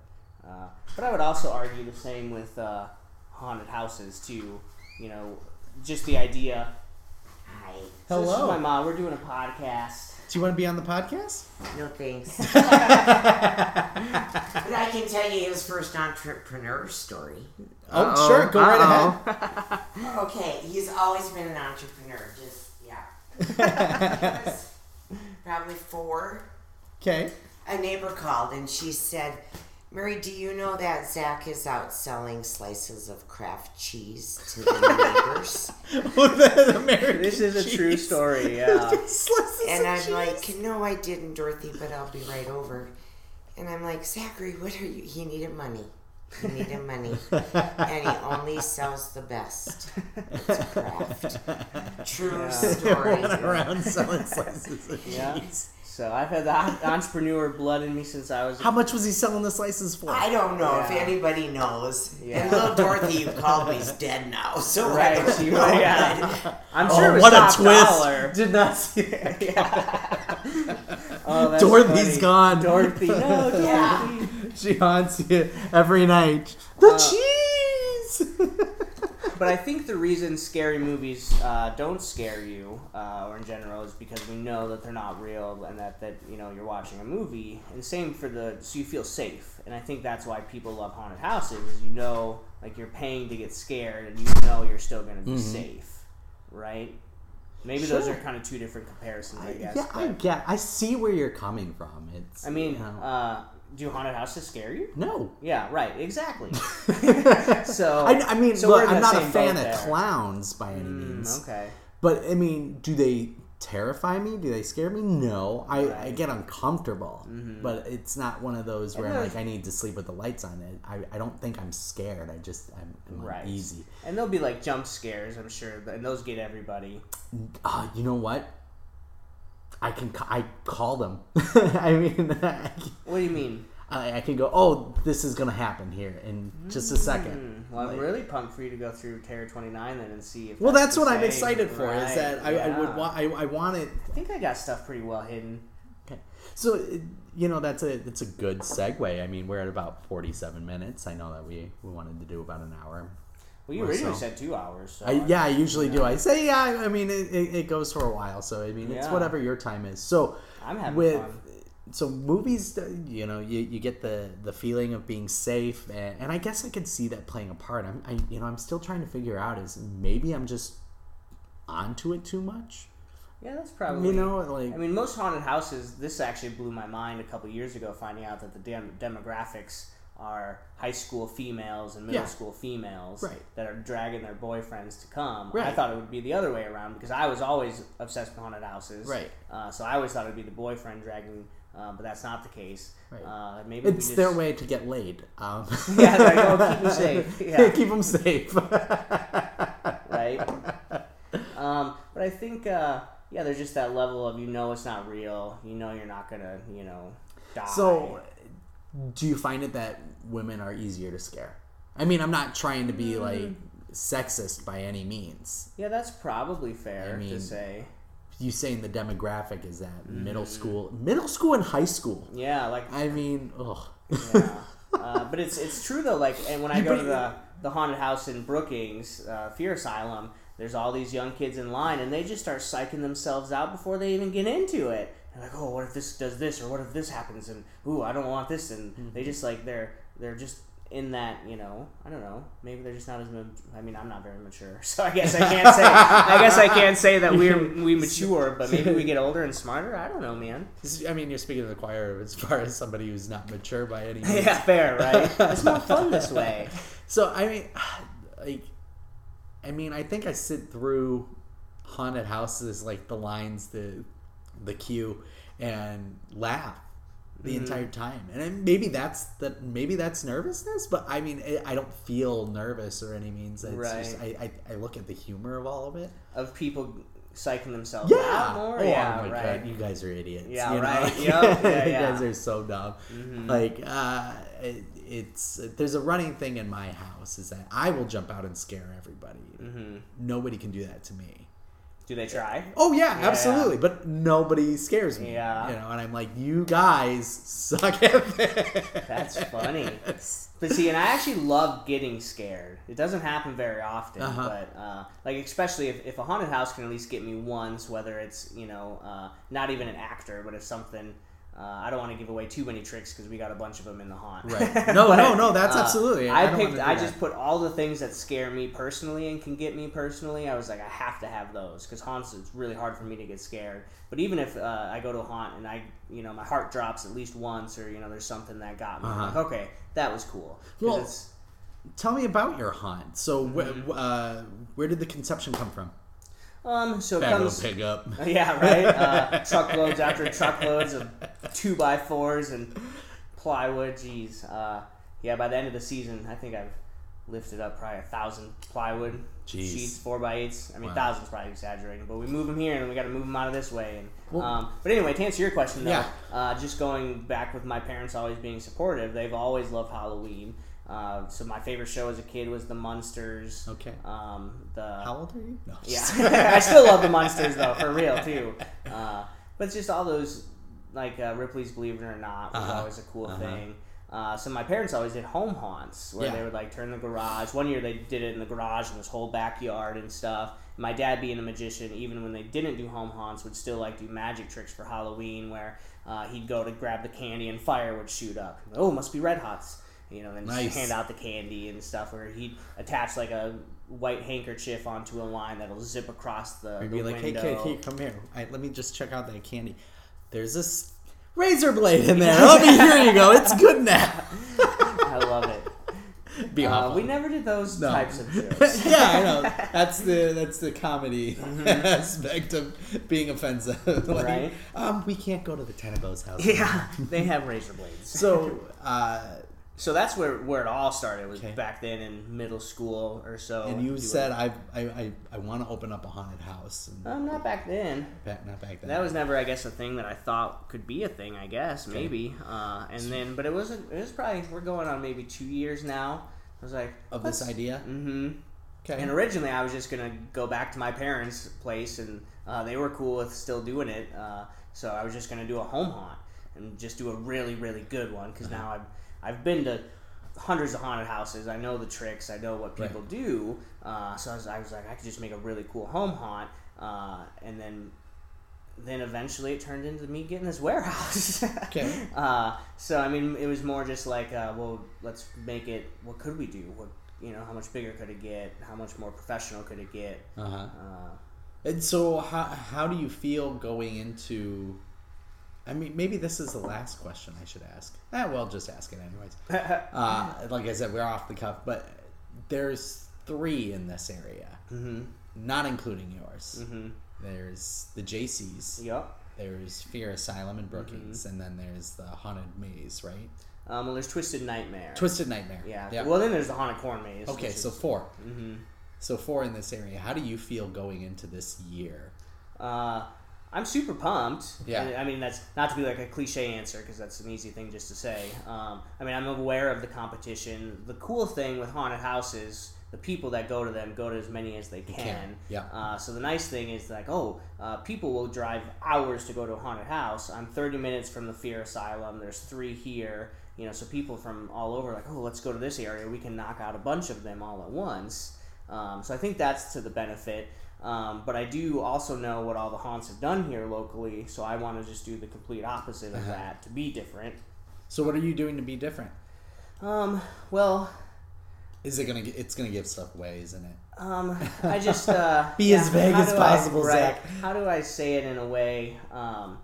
uh, but I would also argue the same with uh, haunted houses too. You know, just the idea. Hi. So this is Hello. my mom. We're doing a podcast. Do you want to be on the podcast? No thanks. but I can tell you his first entrepreneur story. Oh, sure, go right ahead. Okay, he's always been an entrepreneur. Just yeah. Probably four. Okay, A neighbor called and she said, "Mary, do you know that Zach is out selling slices of Kraft cheese to the neighbors?" the American This is a true story. Yeah. Slices And of I'm cheese. like, "No, I didn't, Dorothy, but I'll be right over." And I'm like, "Zachary, what are you?" He needed money. He needed money, and he only sells the best. It's Kraft. True Yeah. story. Went around selling slices of Yeah. cheese. So I've had the entrepreneur blood in me since I was. How much was he selling the slices for? I don't know if anybody knows. Yeah. And little Dorothy, you called me, is dead now. So I Right, don't she- know. yeah. I'm Oh, sure it was what a twist! dollar. Did not see that. Oh, that's Dorothy's funny. gone. Dorothy, no, Dorothy. Yeah. She haunts you every night. The Uh, cheese. But I think the reason scary movies uh, don't scare you, uh, or in general, is because we know that they're not real and that, that you know you're watching a movie. And same for the so you feel safe. And I think that's why people love haunted houses. Is you know, like you're paying to get scared, and you know you're still going to be safe, right? Maybe those are kind of two different comparisons, I, I- guess. yeah, I get. I see where you're coming from. It's. I mean, you know, uh, do haunted houses scare you? no. Yeah, right, exactly. so I, I mean, so look, I'm not a fan of there. clowns by any Mm, means. okay. But I mean, do they terrify me? Do they scare me? No. I, I get uncomfortable, but it's not one of those where I'm like, I need to sleep with the lights on. It. I, I don't think I'm scared. I just I'm, I'm Right. easy. And there'll be like jump scares, I'm sure, and those get everybody. Uh, you know what? I can ca- I call them. I mean, I, What do you mean? I I can go. Oh, this is gonna happen here in just a second. Hmm, well, I'm really pumped for you to go through Terror 29 then and see if. Well, that's the what I'm excited for. Is that I, I would want I, I want it. I think I got stuff pretty well hidden. Okay. So you know that's a it's a good segue. I mean, we're at about 47 minutes. I know that we we wanted to do about an hour. Well, you Or originally so. said two hours. So I, yeah, I usually do. I say yeah. I mean, it, it, it goes for a while. So I mean, it's Yeah. whatever your time is. So I'm having with fun. so movies, uh, you know, you, you get the the feeling of being safe, and, and I guess I could see that playing a part. I'm I you know I'm still trying to figure out is maybe I'm just onto it too much. Yeah, that's probably. You know, like I mean, most haunted houses. This actually blew my mind a couple years ago, finding out that the dem- demographics are high school females and middle Yeah. school females Right. that are dragging their boyfriends to come. I thought it would be the other way around because I was always obsessed with haunted houses. Right. Uh, so I always thought it would be the boyfriend dragging, uh, but that's not the case. Right. Uh, maybe it's just, their way to get laid. Um, Yeah, you go. Keep 'em safe. Yeah. keep them safe. right? um, but I think, uh, yeah, there's just that level of you know it's not real. You know you're not gonna, you know, die. So, do you find it that women are easier to scare? I mean, I'm not trying to be like sexist by any means. yeah, that's probably fair I mean, to say. You saying the demographic is that Mm-hmm. middle school, middle school and high school. Yeah, like I mean, ugh. yeah. Uh, but it's it's true though. Like, and when I go to the the haunted house in Brookings, uh, Fear Asylum, there's all these young kids in line, and they just start psyching themselves out before they even get into it. They're like, "Oh, what if this does this, or what if this happens?" And ooh, I don't want this. And Mm-hmm. they just like they're they're just in that you know I don't know maybe they're just not as I mean I'm not very mature so I guess I can't say I guess I can't say that we're we mature but maybe we get older and smarter I don't know man I mean, you're speaking to the choir as far as somebody who's not mature by any means. yeah fair right it's more fun this way So I mean, like, I mean, I think I sit through haunted houses like the lines, the the queue, and laugh the Mm-hmm. entire time. And maybe that's that. Maybe that's nervousness, but I mean, I I don't feel nervous or any means. It's just, I, Right. I I look at the humor of all of it. of people psyching themselves Yeah. out more oh yeah my right god, you guys are idiots. Yeah, you know? right. Yep. Yeah, you yeah. Mm-hmm. guys are so dumb. Like, uh, it, it's there's a running thing in my house is that I will jump out and scare everybody. hmm Nobody can do that to me. Do they try Oh yeah, Yeah. absolutely. But nobody scares me. Yeah. You know, and I'm like, you guys suck at this. That's funny. But see, and I actually love getting scared. It doesn't happen very often, Uh-huh. but uh, like especially if, if a haunted house can at least get me once, whether it's you know uh, not even an actor, but if something. Uh, I don't want to give away too many tricks because we got a bunch of them in the haunt. Right. No, no, no, that's uh, absolutely- I I, picked. I just put all the things that scare me personally and can get me personally. I was like, I have to have those because haunts. It's really hard for me to get scared. But even if uh, I go to a haunt and I, you know, my heart drops at least once, or you know, there's something that got me. I'm Uh-huh. like, okay, that was cool. Well, Tell me about your haunt. So, Mm-hmm. wh- uh, where did the conception come from? Um, so it comes. pick up. Yeah, right. Uh, truckloads after truckloads of two by fours and plywood. Jeez. Uh, yeah, by the end of the season, I think I've lifted up probably a thousand plywood Jeez. sheets, four by eights. I mean, Wow. thousands probably exaggerating, but we move them here and we got to move them out of this way. And Well- um, but anyway, to answer your question though, Yeah. uh, just going back with my parents always being supportive, they've always loved Halloween. Uh, so my favorite show as a kid was the Munsters. Okay. Um, the How old are you? No. yeah, I still love the Munsters though, for real too. Uh, but it's just all those like uh, Ripley's Believe It or Not was Uh-huh. always a cool Uh-huh. thing. Uh, so my parents always did home haunts where Yeah. they would like turn the garage. One year they did it in the garage in this whole backyard and stuff. My dad, being a magician, even when they didn't do home haunts, would still like do magic tricks for Halloween, where uh, he'd go to grab the candy and fire would shoot up. Oh, must be red hots. You know, then just Nice. hand out the candy and stuff. Where he'd attach like a white handkerchief onto a line that'll zip across the, be like, hey, window. kid, hey, come here. I, let me just check out that candy. There's this razor blade in there. Let me, here you go. It's good now. I love it. Uh, we never did those No. types of jokes. yeah, I know. That's the that's the comedy Mm-hmm. aspect of being offensive. Like, Right. Um, we can't go to the Tenebo's house. yeah, they have razor blades. So, uh, so that's where where it all started was Okay. back then in middle school or so. and you said I I, I, I want to open up a haunted house. And um, not back then. back, not back then. That was never, I guess, a thing that I thought could be a thing. I guess maybe, uh, and then, but it wasn't. It was probably we're going on maybe two years now. I was like, of this idea. mm-hmm. Okay. And originally, I was just gonna go back to my parents' place, and uh, they were cool with still doing it. Uh, so I was just gonna do a home haunt and just do a really, really good one because now I've I've been to hundreds of haunted houses. I know the tricks. I know what Right. people do. Uh, so I was, I was like, I could just make a really cool home haunt, uh, and then then eventually it turned into me getting this warehouse. Okay. Uh, so I mean, it was more just like, uh, well, let's make it. What could we do? What you know, how much bigger could it get? How much more professional could it get? Uh huh. Uh, And so, how how do you feel going into? I mean, maybe this is the last question I should ask. Eh, well, just ask it anyways. Uh, like I said, we're off the cuff, but there's three in this area, mm-hmm. not including yours. Mm-hmm. There's the JCs. Yep. There's Fear Asylum in Brookings, and then there's the Haunted Maze, right? Um, well, there's Twisted Nightmare. Twisted Nightmare. Yeah. Yeah. Well, then there's the Haunted Corn Maze. okay, so is- four. Mhm. So four in this area. How do you feel going into this year? Uh, I'm super pumped. Yeah. And, I mean, that's not to be like a cliche answer because that's an easy thing just to say. Um, I mean, I'm aware of the competition. The cool thing with haunted houses, the people that go to them go to as many as they can. can, yeah. Uh, so the nice thing is like, oh, uh, people will drive hours to go to a haunted house. I'm 30 minutes from the Fear Asylum. There's three here. You know, so people from all over like, oh, let's go to this area. We can knock out a bunch of them all at once. Um, so I think that's to the benefit. Um, but I do also know what all the haunts have done here locally, so I want to just do the complete opposite of Uh-huh. that to be different. So what are you doing to be different? Um, well, Is it gonna? gi- It's gonna give stuff away, isn't it? um, I just uh, Be as vague how as do I- possible, right, Zach. How do I say it in a way? Um,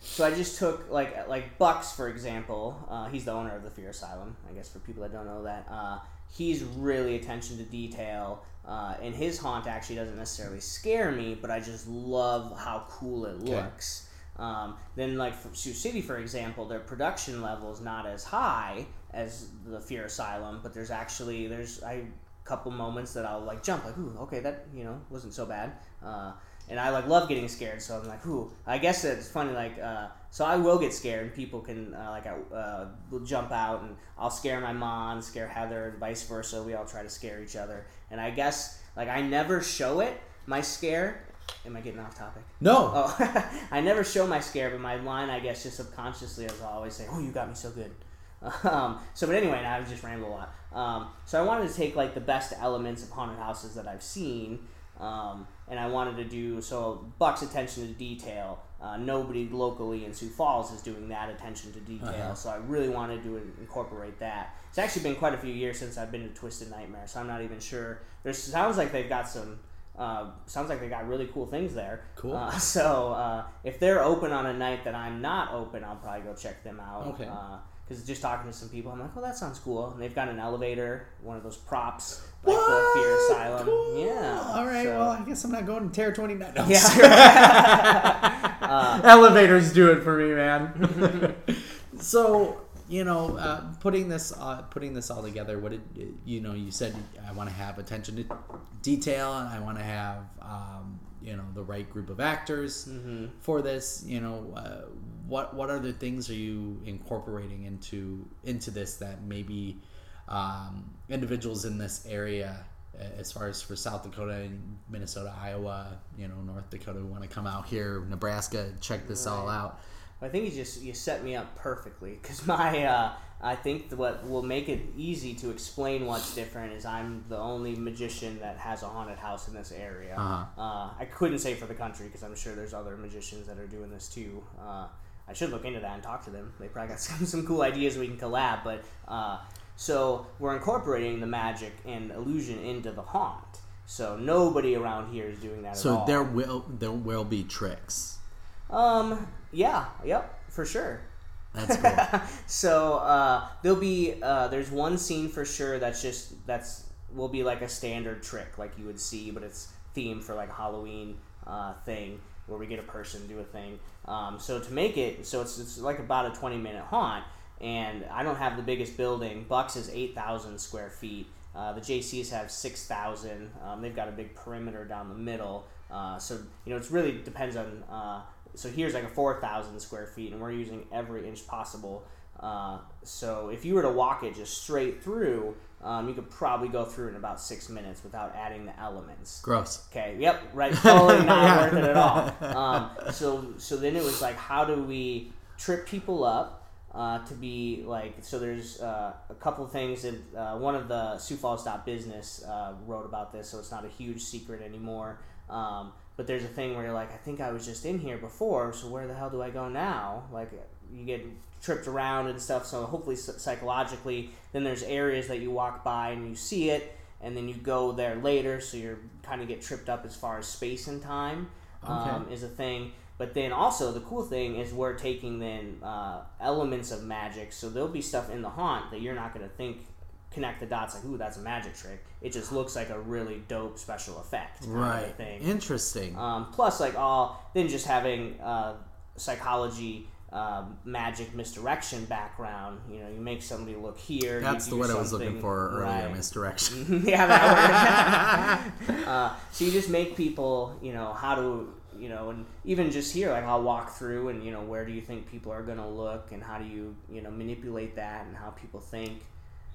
so I just took like like Bucks for example. Uh, he's the owner of the Fear Asylum. I guess for people that don't know that, uh, he's really attention to detail. Uh, and his haunt actually doesn't necessarily scare me, but I just love how cool it Okay. looks. Um, then, like for Sioux City, for example, their production level is not as high as the Fear Asylum, but there's actually there's a couple moments that I'll like jump like, ooh, okay, that you know wasn't so bad. Uh, and I like love getting scared, so I'm like, ooh. I guess it's funny, like, uh, so I will get scared, and people can uh, like, I uh, will jump out, and I'll scare my mom, scare Heather, and vice versa. We all try to scare each other, and I guess like I never show it my scare. Am I getting off topic? No. Oh, I never show my scare, but my line, I guess, just subconsciously, as I always say, "Oh, you got me so good." Um, so, but anyway, now I've just rambled a lot. Um, so I wanted to take like the best elements of haunted houses that I've seen, um, and I wanted to do so. Buck's attention to detail. Uh, nobody locally in Sioux Falls is doing that attention to detail, Uh-huh. so I really wanted to incorporate that. It's actually been quite a few years since I've been to Twisted Nightmare, so I'm not even sure. There sounds like they've got some. Uh, sounds like they got really cool things there. Cool. Uh, so uh, if they're open on a night that I'm not open, I'll probably go check them out. Okay. Because just talking to some people, I'm like, oh, that sounds cool. And they've got an elevator, one of those props, like What? the Fear Asylum. Cool. Yeah. All right. so- Well, I guess I'm not going to Terror 29. No, Yeah. uh, Elevators do it for me, man. so you know, uh, putting this uh, putting this all together, what did you know? You said I want to have attention to detail, and I want to have um, you know the right group of actors mhm. for this. You know, uh, what what other things are you incorporating into into this that maybe um, individuals in this area as far as for South Dakota and Minnesota, Iowa, you know, North Dakota want to come out here, Nebraska, check this all out. I think you just you set me up perfectly because my uh, I think what will make it easy to explain what's different is I'm the only magician that has a haunted house in this area. Uh-huh. Uh, I couldn't say for the country because I'm sure there's other magicians that are doing this too. Uh, I should look into that and talk to them. They probably got some, some cool ideas we can collab. But uh, so we're incorporating the magic and illusion into the haunt. So nobody around here is doing that at So all. there will there will be tricks. Um. Yeah. Yep. For sure. That's cool. so uh, there'll be uh, there's one scene for sure that's just that's will be like a standard trick like you would see, but it's themed for like a Halloween uh, thing where we get a person do a thing. Um, so to make it so it's it's like about a 20 minute haunt. And I don't have the biggest building. Bucks is eight thousand square feet. Uh, the JCs have six thousand. Um, they've got a big perimeter down the middle. Uh, so you know, it really depends on. Uh, so here's like a four thousand square feet, and we're using every inch possible. Uh, so if you were to walk it just straight through, um, you could probably go through in about six minutes without adding the elements. Gross. Okay. Yep. Right. Totally not worth it at all. Um, so so then it was like, how do we trip people up? Uh, to be like so there's uh, a couple things that uh, one of the Sioux Falls Business uh, wrote about this so it's not a huge secret anymore. Um, but there's a thing where you're like I think I was just in here before so where the hell do I go now? Like you get tripped around and stuff so hopefully psychologically then there's areas that you walk by and you see it and then you go there later so you're kind of get tripped up as far as space and time um, is a thing but then also the cool thing is we're taking then uh, elements of magic so there'll be stuff in the haunt that you're not going to think connect the dots like ooh that's a magic trick it just looks like a really dope special effect Right. thing Interesting. um, plus like all then just having uh, psychology um, magic misdirection background you know you make somebody look here That's the word I was looking for earlier. right. Misdirection. yeah, that word. uh, so you just make people, you know, how to, you know, and even just here, like I'll walk through and, you know, where do you think people are going to look and how do you, you know, manipulate that and how people think.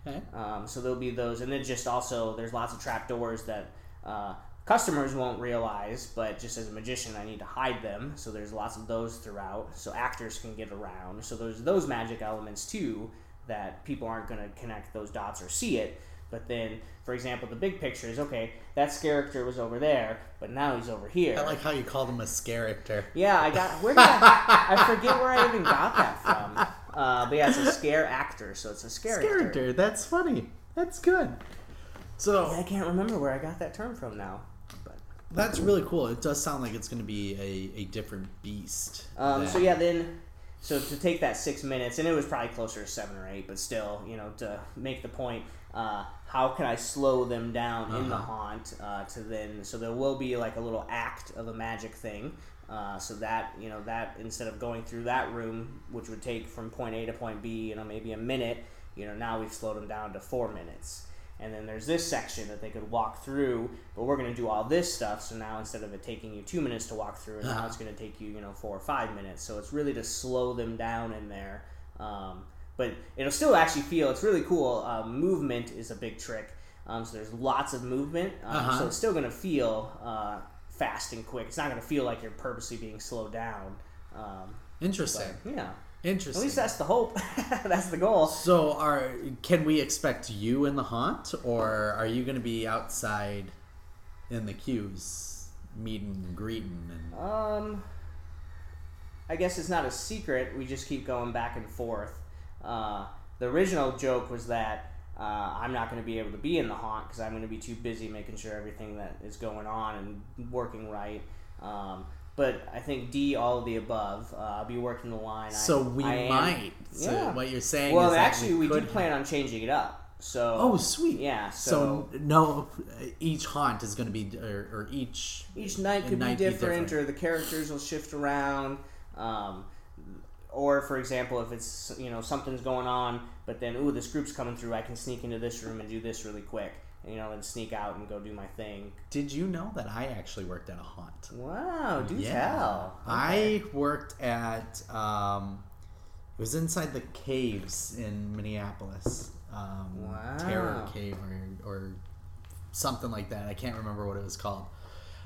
Okay. Um, so there'll be those. And then just also, there's lots of trap doors that uh, customers won't realize, but just as a magician, I need to hide them. So there's lots of those throughout. So actors can get around. So there's those magic elements too that people aren't going to connect those dots or see it. But then, for example, the big picture is okay, that character was over there, but now he's over here. I like how you called him a character. Yeah, I got. Where did I? I forget where I even got that from. Uh, but yeah, it's a scare actor, so it's a scare actor. Character. That's funny. That's good. So yeah, I can't remember where I got that term from now. But that's really cool. It does sound like it's going to be a, a different beast. um, so yeah, then so to take that six minutes, and it was probably closer to seven or eight, but still, you know, to make the point, uh, how can I slow them down in the Uh-huh. haunt uh, to then? So there will be like a little act of a magic thing. Uh, so that you know that instead of going through that room, which would take from point A to point B, you know, maybe a minute, you know, now we've slowed them down to four minutes. And then there's this section that they could walk through, but we're going to do all this stuff. So now instead of it taking you two minutes to walk through, now Uh-huh. it's going to take you, you know, four or five minutes. So it's really to slow them down in there. Um, but it'll still actually feel it's really cool. Uh, movement is a big trick. Um, so there's lots of movement. Um, Uh-huh. So it's still going to feel uh, fast and quick. It's not going to feel like you're purposely being slowed down. Um, but, Interesting. yeah. Interesting. At least that's the hope. that's the goal. So, are can we expect you in the haunt, or are you going to be outside in the queues, meeting and greeting? And Um, I guess it's not a secret. We just keep going back and forth. Uh, the original joke was that uh, I'm not going to be able to be in the haunt because I'm going to be too busy making sure everything that is going on and working right. Um, but I think D, all of the above. Uh, I'll be working the line. I- so we I am- might. So Yeah. what you're saying Well, actually, we do could- plan on changing it up. So Oh, sweet. Yeah, So, so- no, each haunt is going to be, or, or each. each night could be might be different, different. or the characters will shift around. Um, or, for example, if it's you know something's going on, but then ooh, this group's coming through, I can sneak into this room and do this really quick, and, you know, and sneak out and go do my thing. Did you know that I actually worked at a haunt? Wow, do Yeah. tell. I worked at. Um, it was inside the caves in Minneapolis. Um, Wow. Terror Cave or, or something like that. I can't remember what it was called.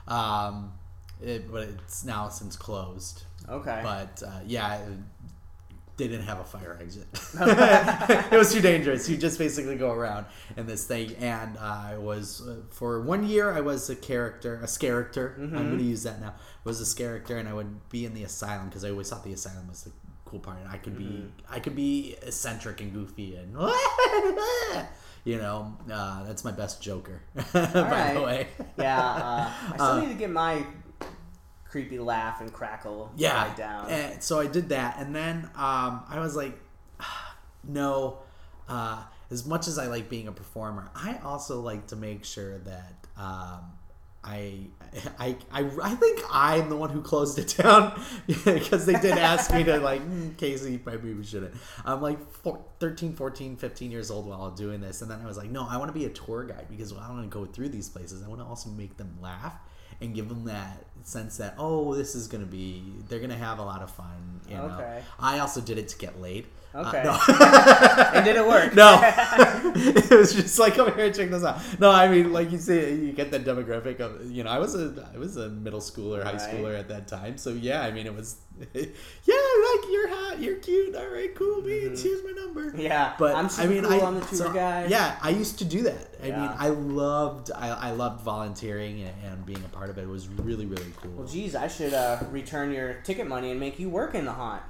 Um, it, but it's now since closed. Okay. But uh, yeah, they didn't have a fire exit. it was too dangerous. You just basically go around in this thing. And I was uh, for one year. I was a character, a character. I'm going to use that now. was a character, and I would be in the asylum because I always thought the asylum was the cool part. And I could be, I could be eccentric and goofy and. You know, uh, that's my best Joker, by right. the way. yeah, uh, I still Uh, need to get my creepy laugh and crackle yeah. right down. and so i did that and then um, i was like no uh, as much as i like being a performer i also like to make sure that um, I, I, I, I think I'm the one who closed it down because they did ask me to like mm, Casey maybe we shouldn't. I'm like four, 13 14 15 years old while doing this and then I was like no I want to be a tour guide because I want to go through these places. I want to also make them laugh and give them that sense that oh this is gonna be they're gonna have a lot of fun you know Okay. I also did it to get laid Uh, Okay. no. and did it work? No, it was just like come here and check this out. No, I mean like you see, you get that demographic of you know I was a I was a middle schooler, high Right. schooler at that time, so yeah, I mean it was yeah you're hot, you're cute, all right, cool, beans, here's my number. Yeah, But I'm I mean, cool I on the tour so, guide. Yeah, I used to do that. I mean, I loved I, I loved volunteering and, and being a part of it. It was really really cool. Well, geez, I should uh, return your ticket money and make you work in the haunt.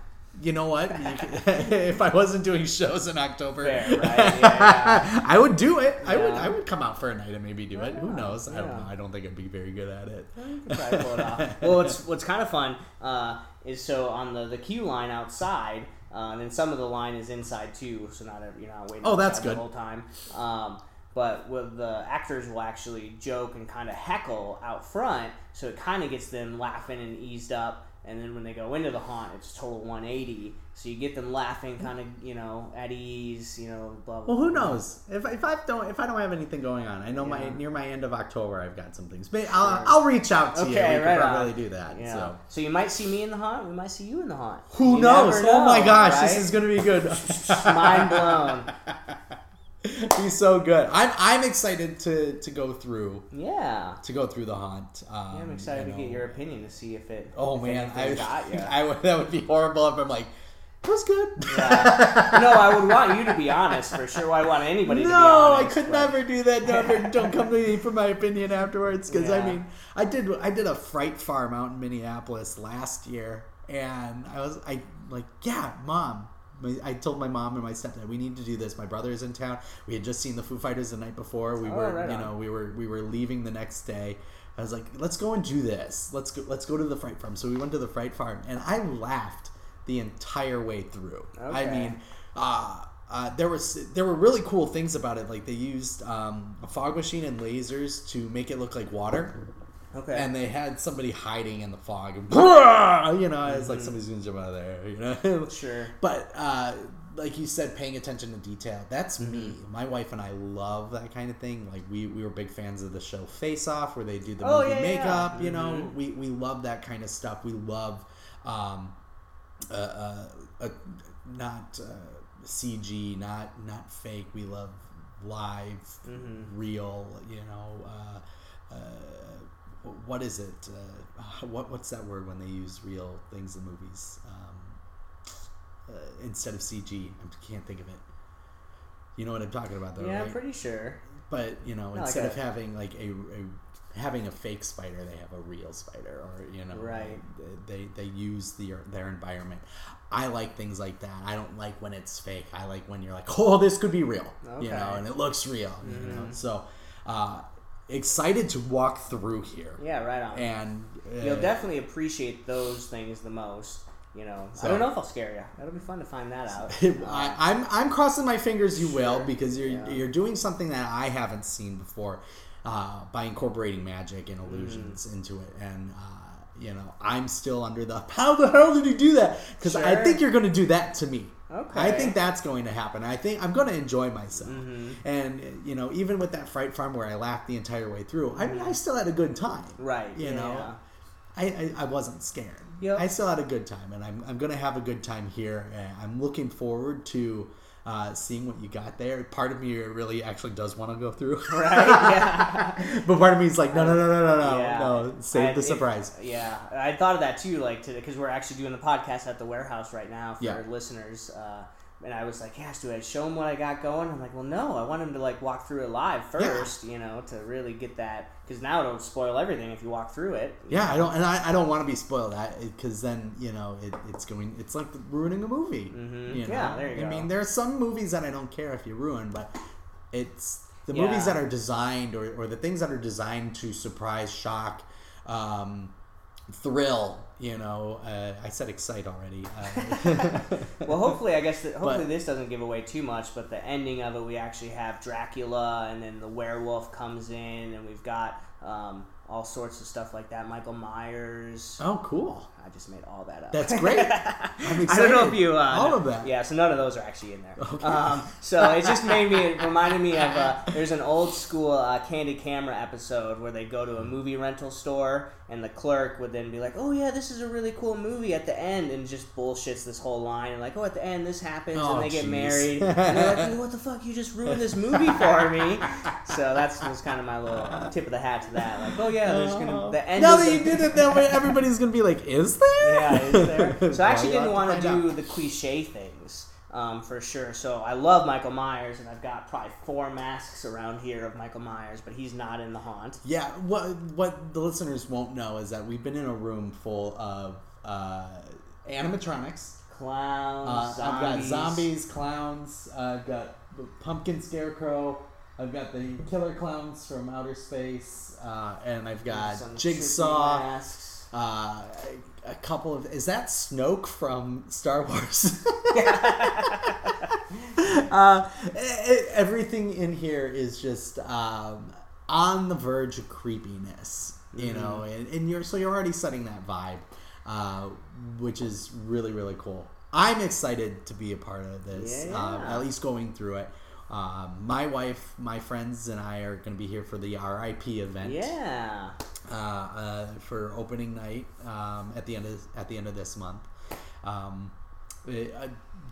you know what? If I wasn't doing shows in October, Fair, right? Yeah, yeah. I would do it. I would. I would come out for a night and maybe do it. Who knows? I don't know. I don't think I'd be very good at it. You could probably pull it. Well, what's what's kind of fun uh, is so on the the queue line outside, uh, and then some of the line is inside too. So not every, you're not waiting. Oh, that's good. the whole time. Um, but with the actors will actually joke and kind of heckle out front, so it kind of gets them laughing and eased up. And then when they go into the haunt, it's total 180. So you get them laughing, kind of you know at ease, you know. Blah, blah, Well, who knows? If, if I don't if I don't have anything going on, I know my near my end of October, I've got some things. But I'll, I'll reach out to you. We Okay, right probably on. do that. Yeah. So So you might see me in the haunt. We might see you in the haunt. who You knows? never oh my know, gosh, this is gonna be good. mind blown. be so good. I'm I'm excited to to go through Yeah. to go through the haunt. Um, Yeah, I'm excited you to get your opinion to see if it. Oh if man, I, got ya. I would, that would be horrible if I'm like, it was good. Yeah. no, I would want you to be honest for sure. I want anybody to be No, I could but- never do that. Never. Don't come to me for my opinion afterwards. Because I mean, I did. I did a fright farm out in Minneapolis last year, and I was. I like, yeah, mom. I told my mom and my stepdad we need to do this. My brother is in town. We had just seen the Foo Fighters the night before. We Oh, were, right you on. know, we were we were leaving the next day. I was like, let's go and do this. Let's go. Let's go to the fright farm. So we went to the fright farm, and I laughed the entire way through. I mean, uh, uh, there was there were really cool things about it. Like they used um, a fog machine and lasers to make it look like water, Okay. and they had somebody hiding in the fog. You know, it's like somebody's gonna jump out of there. You know, Mm-hmm. Sure. But uh, like you said, paying attention to detail. That's me. Mm-hmm. My wife and I love that kind of thing. Like we, we were big fans of the show Face Off, where they do the Oh, movie yeah, makeup. yeah. You know, Mhm. we we love that kind of stuff. We love. Um, uh, uh, uh, not uh, CG, not not fake. We love live, Mm-hmm. real. You know, uh, uh, what is it? Uh, what what's that word when they use real things in movies um, uh, instead of CG? I can't think of it. You know what I'm talking about, though, yeah, right? I'm pretty sure. but you know, No, like instead a- of having like a, a having a fake spider, they have a real spider, or you know, Right. They they use the their environment. I like things like that. I don't like when it's fake. I like when you're like, oh, this could be real, you know, and it looks real, you know. Mhm. So, uh, excited to walk through here, Yeah, right on. and uh, You'll definitely appreciate those things the most. You know, So- I don't know if I'll scare you. That'll be fun to find that out. I, I'm I'm crossing my fingers. You will because you're Yeah. you're doing something that I haven't seen before uh, by incorporating magic and illusions Mm. into it, and uh, you know I'm still under the how the hell did you do that? Because I think you're going to do that to me. Okay. I think that's going to happen. I think I'm going to enjoy myself, Mhm. and you know even with that fright farm where I laughed the entire way through, I mean I still had a good time. Right. You yeah, know. I, I, I wasn't scared. Yep. I still had a good time, and I'm, I'm going to have a good time here. And I'm looking forward to uh, seeing what you got there. Part of me really actually does want to go through. Right. Yeah. but part of me is like, no, no, no, no, no, no, Yeah. no. Save And the surprise. yeah, I thought of that too, like today, because we're actually doing the podcast at the warehouse right now for Yeah. listeners. Uh, and I was like, "Yes, do I show him what I got going?" I'm like, "Well, no, I want him to like walk through it live first, you know, to really get that, because now it'll spoil everything if you walk through it." Yeah, I don't, and I, I don't want to be spoiled because then you know it, it's going, it's like ruining a movie. Mhm. You know? Yeah, there you I go. I mean, there are some movies that I don't care if you ruin, but it's the Yeah. movies that are designed or, or the things that are designed to surprise, shock, um, thrill. You know, uh, I said excite already. Uh, Well, hopefully, I guess that hopefully But- this doesn't give away too much. But the ending of it, we actually have Dracula, and then the werewolf comes in, and we've got um, all sorts of stuff like that. Michael Myers. Oh, cool. I just made all that up. That's great. I'm I don't know if you uh, all of that. Yeah, so none of those are actually in there. Um, so it just made me it reminded me of uh, there's an old school uh, Candid Camera episode where they go to a movie rental store and the clerk would then be like, "Oh yeah, this is a really cool movie." At the end, and just bullshits this whole line and like, "Oh, at the end this happens Oh, and they get married." And they're like, "What the fuck? You just ruined this movie for me." So that's was kind of my little tip of the hat to that. Like, "Oh yeah, there's gonna the end." now that you did it that way, everybody's gonna be like, "Is there?" yeah, is there? So I actually didn't want to do out. the cliche things um, for sure. So I love Michael Myers, and I've got probably four masks around here of Michael Myers, but he's not in the haunt. Yeah, what what the listeners won't know is that we've been in a room full of uh, animatronics. Clowns, Uh, I've got zombies. zombies, clowns. Uh, I've got the pumpkin scarecrow. I've got the killer clowns from outer space, uh, and I've got some Jigsaw. masks. Uh, a, couple of is that Snoke from Star Wars? uh, everything in here is just um, on the verge of creepiness, you know, and, and you're so you're already setting that vibe, uh, which is really really cool. I'm excited to be a part of this, uh, at least going through it. Um, my wife, my friends, and I are going to be here for the RIP event Yeah. uh, uh, for opening night um, at the end of at the end of this month. Um, uh,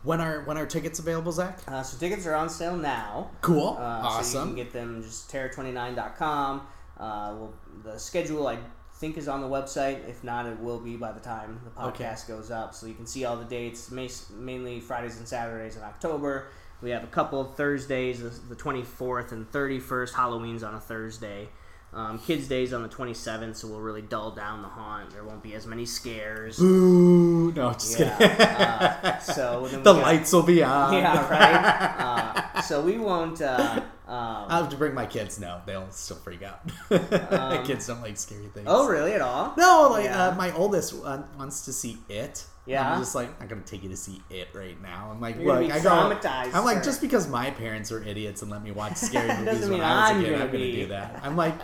when are when are tickets available, Zach? Uh, so tickets are on sale now. Cool, Uh, So you can get them just terror29.com. Uh, well, the schedule I think is on the website. If not, it will be by the time the Okay. podcast goes up. So you can see all the dates, mainly Fridays and Saturdays in October. We have a couple of Thursdays, the- the 24th and 31st. Halloween's on a Thursday. Um, Kids Day's on the 27th, so we'll really dull down the haunt. There won't be as many scares. Boo! No, just Yeah. kidding. uh, so the got- lights will be on. Yeah, right. Uh, so we won't. Uh, um, I'll have to bring my kids. No, they'll still freak out. Um, kids don't like scary things. oh, really? At all? No, like Yeah. uh, my oldest uh, wants to see it. Yeah? I'm just like I'm not gonna take you to see it right now. I'm like, You're look, I go. traumatized, I'm like, just because my parents are idiots and let me watch scary movies when I was I'm a kid, gonna I'm gonna be. do that. I'm like,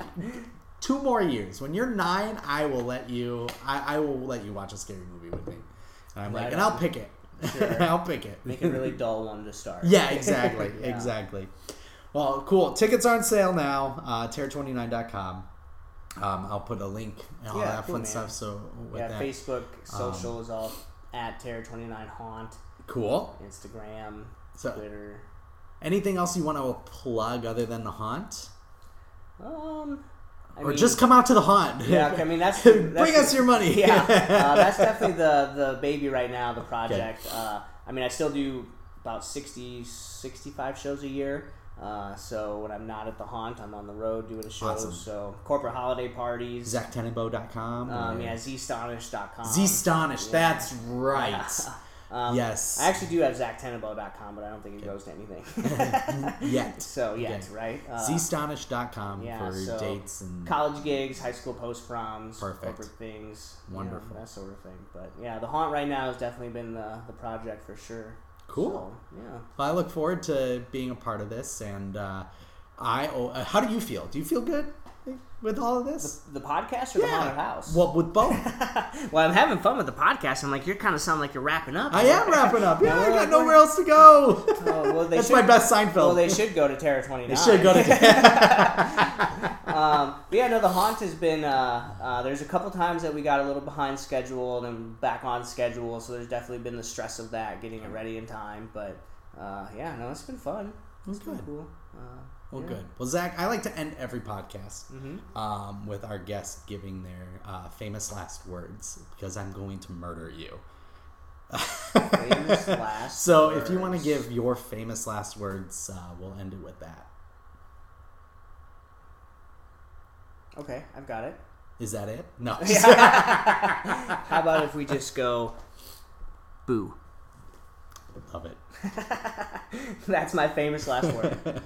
two more years. When you're nine, I will let you. I, I will let you watch a scary movie with me. And I'm like, Right and I'll pick it. Sure. I'll pick it. Make a really dull one to start. Yeah, exactly, Yeah. exactly. Well, cool. Tickets are on sale now. Uh, Terror29.com. Um, I'll put a link and all Yeah, that cool, fun man. stuff. So with Yeah, that, Facebook, social is all at Terror29 Haunt, cool. Instagram, So, Twitter. anything else you want to plug other than the haunt, Um, I or mean, just come out to the haunt? Yeah, I mean that's, that's bring us your money. yeah, uh, that's definitely the the baby right now. The project. Uh, I mean, I still do about 60, 65 shows a year. Uh, so when I'm not at the haunt, I'm on the road doing shows. Awesome. So corporate holiday parties. ZachTenenbow.com. Um, yeah, zstonish.com. Zstonish. Yeah. That's right. Um, yes. I actually do have ZachTenenbow.com, but I don't think it goes to anything. Yet. so yet, Okay. right? Uh, Zstonish.com yeah, for so dates and college gigs, high school post proms, corporate things, you know, Wonderful. that sort of thing. But yeah, the haunt right now has definitely been the, the project for sure. Cool. So, yeah. Well, I look forward to being a part of this, and uh, I. Oh, uh, how do you feel? Do you feel good with all of this? The podcast or the haunted house? Well, with both. well, I'm having fun with the podcast. I'm like, you're kind of sound like you're wrapping up. I am wrapping up. Yeah, I we're- got nowhere else to go. Oh, well, they That's should, my best Seinfeld. Well, they should go to Terror 29. They should go to. um, but yeah, no, the haunt has been. Uh, uh, there's a couple times that we got a little behind schedule and back on schedule, so there's definitely been the stress of that, getting it ready in time. But uh, yeah, no, it's been fun. It's been Good. cool. Well, yeah. good. Well, Zach, I like to end every podcast Mhm. um, with our guests giving their uh, famous last words because I'm going to murder you. Famous last so, if you want to give your famous last words, uh, we'll end it with that. Okay, I've got it. Is that it? No. How about if we just go, boo? Love it. That's my famous last word.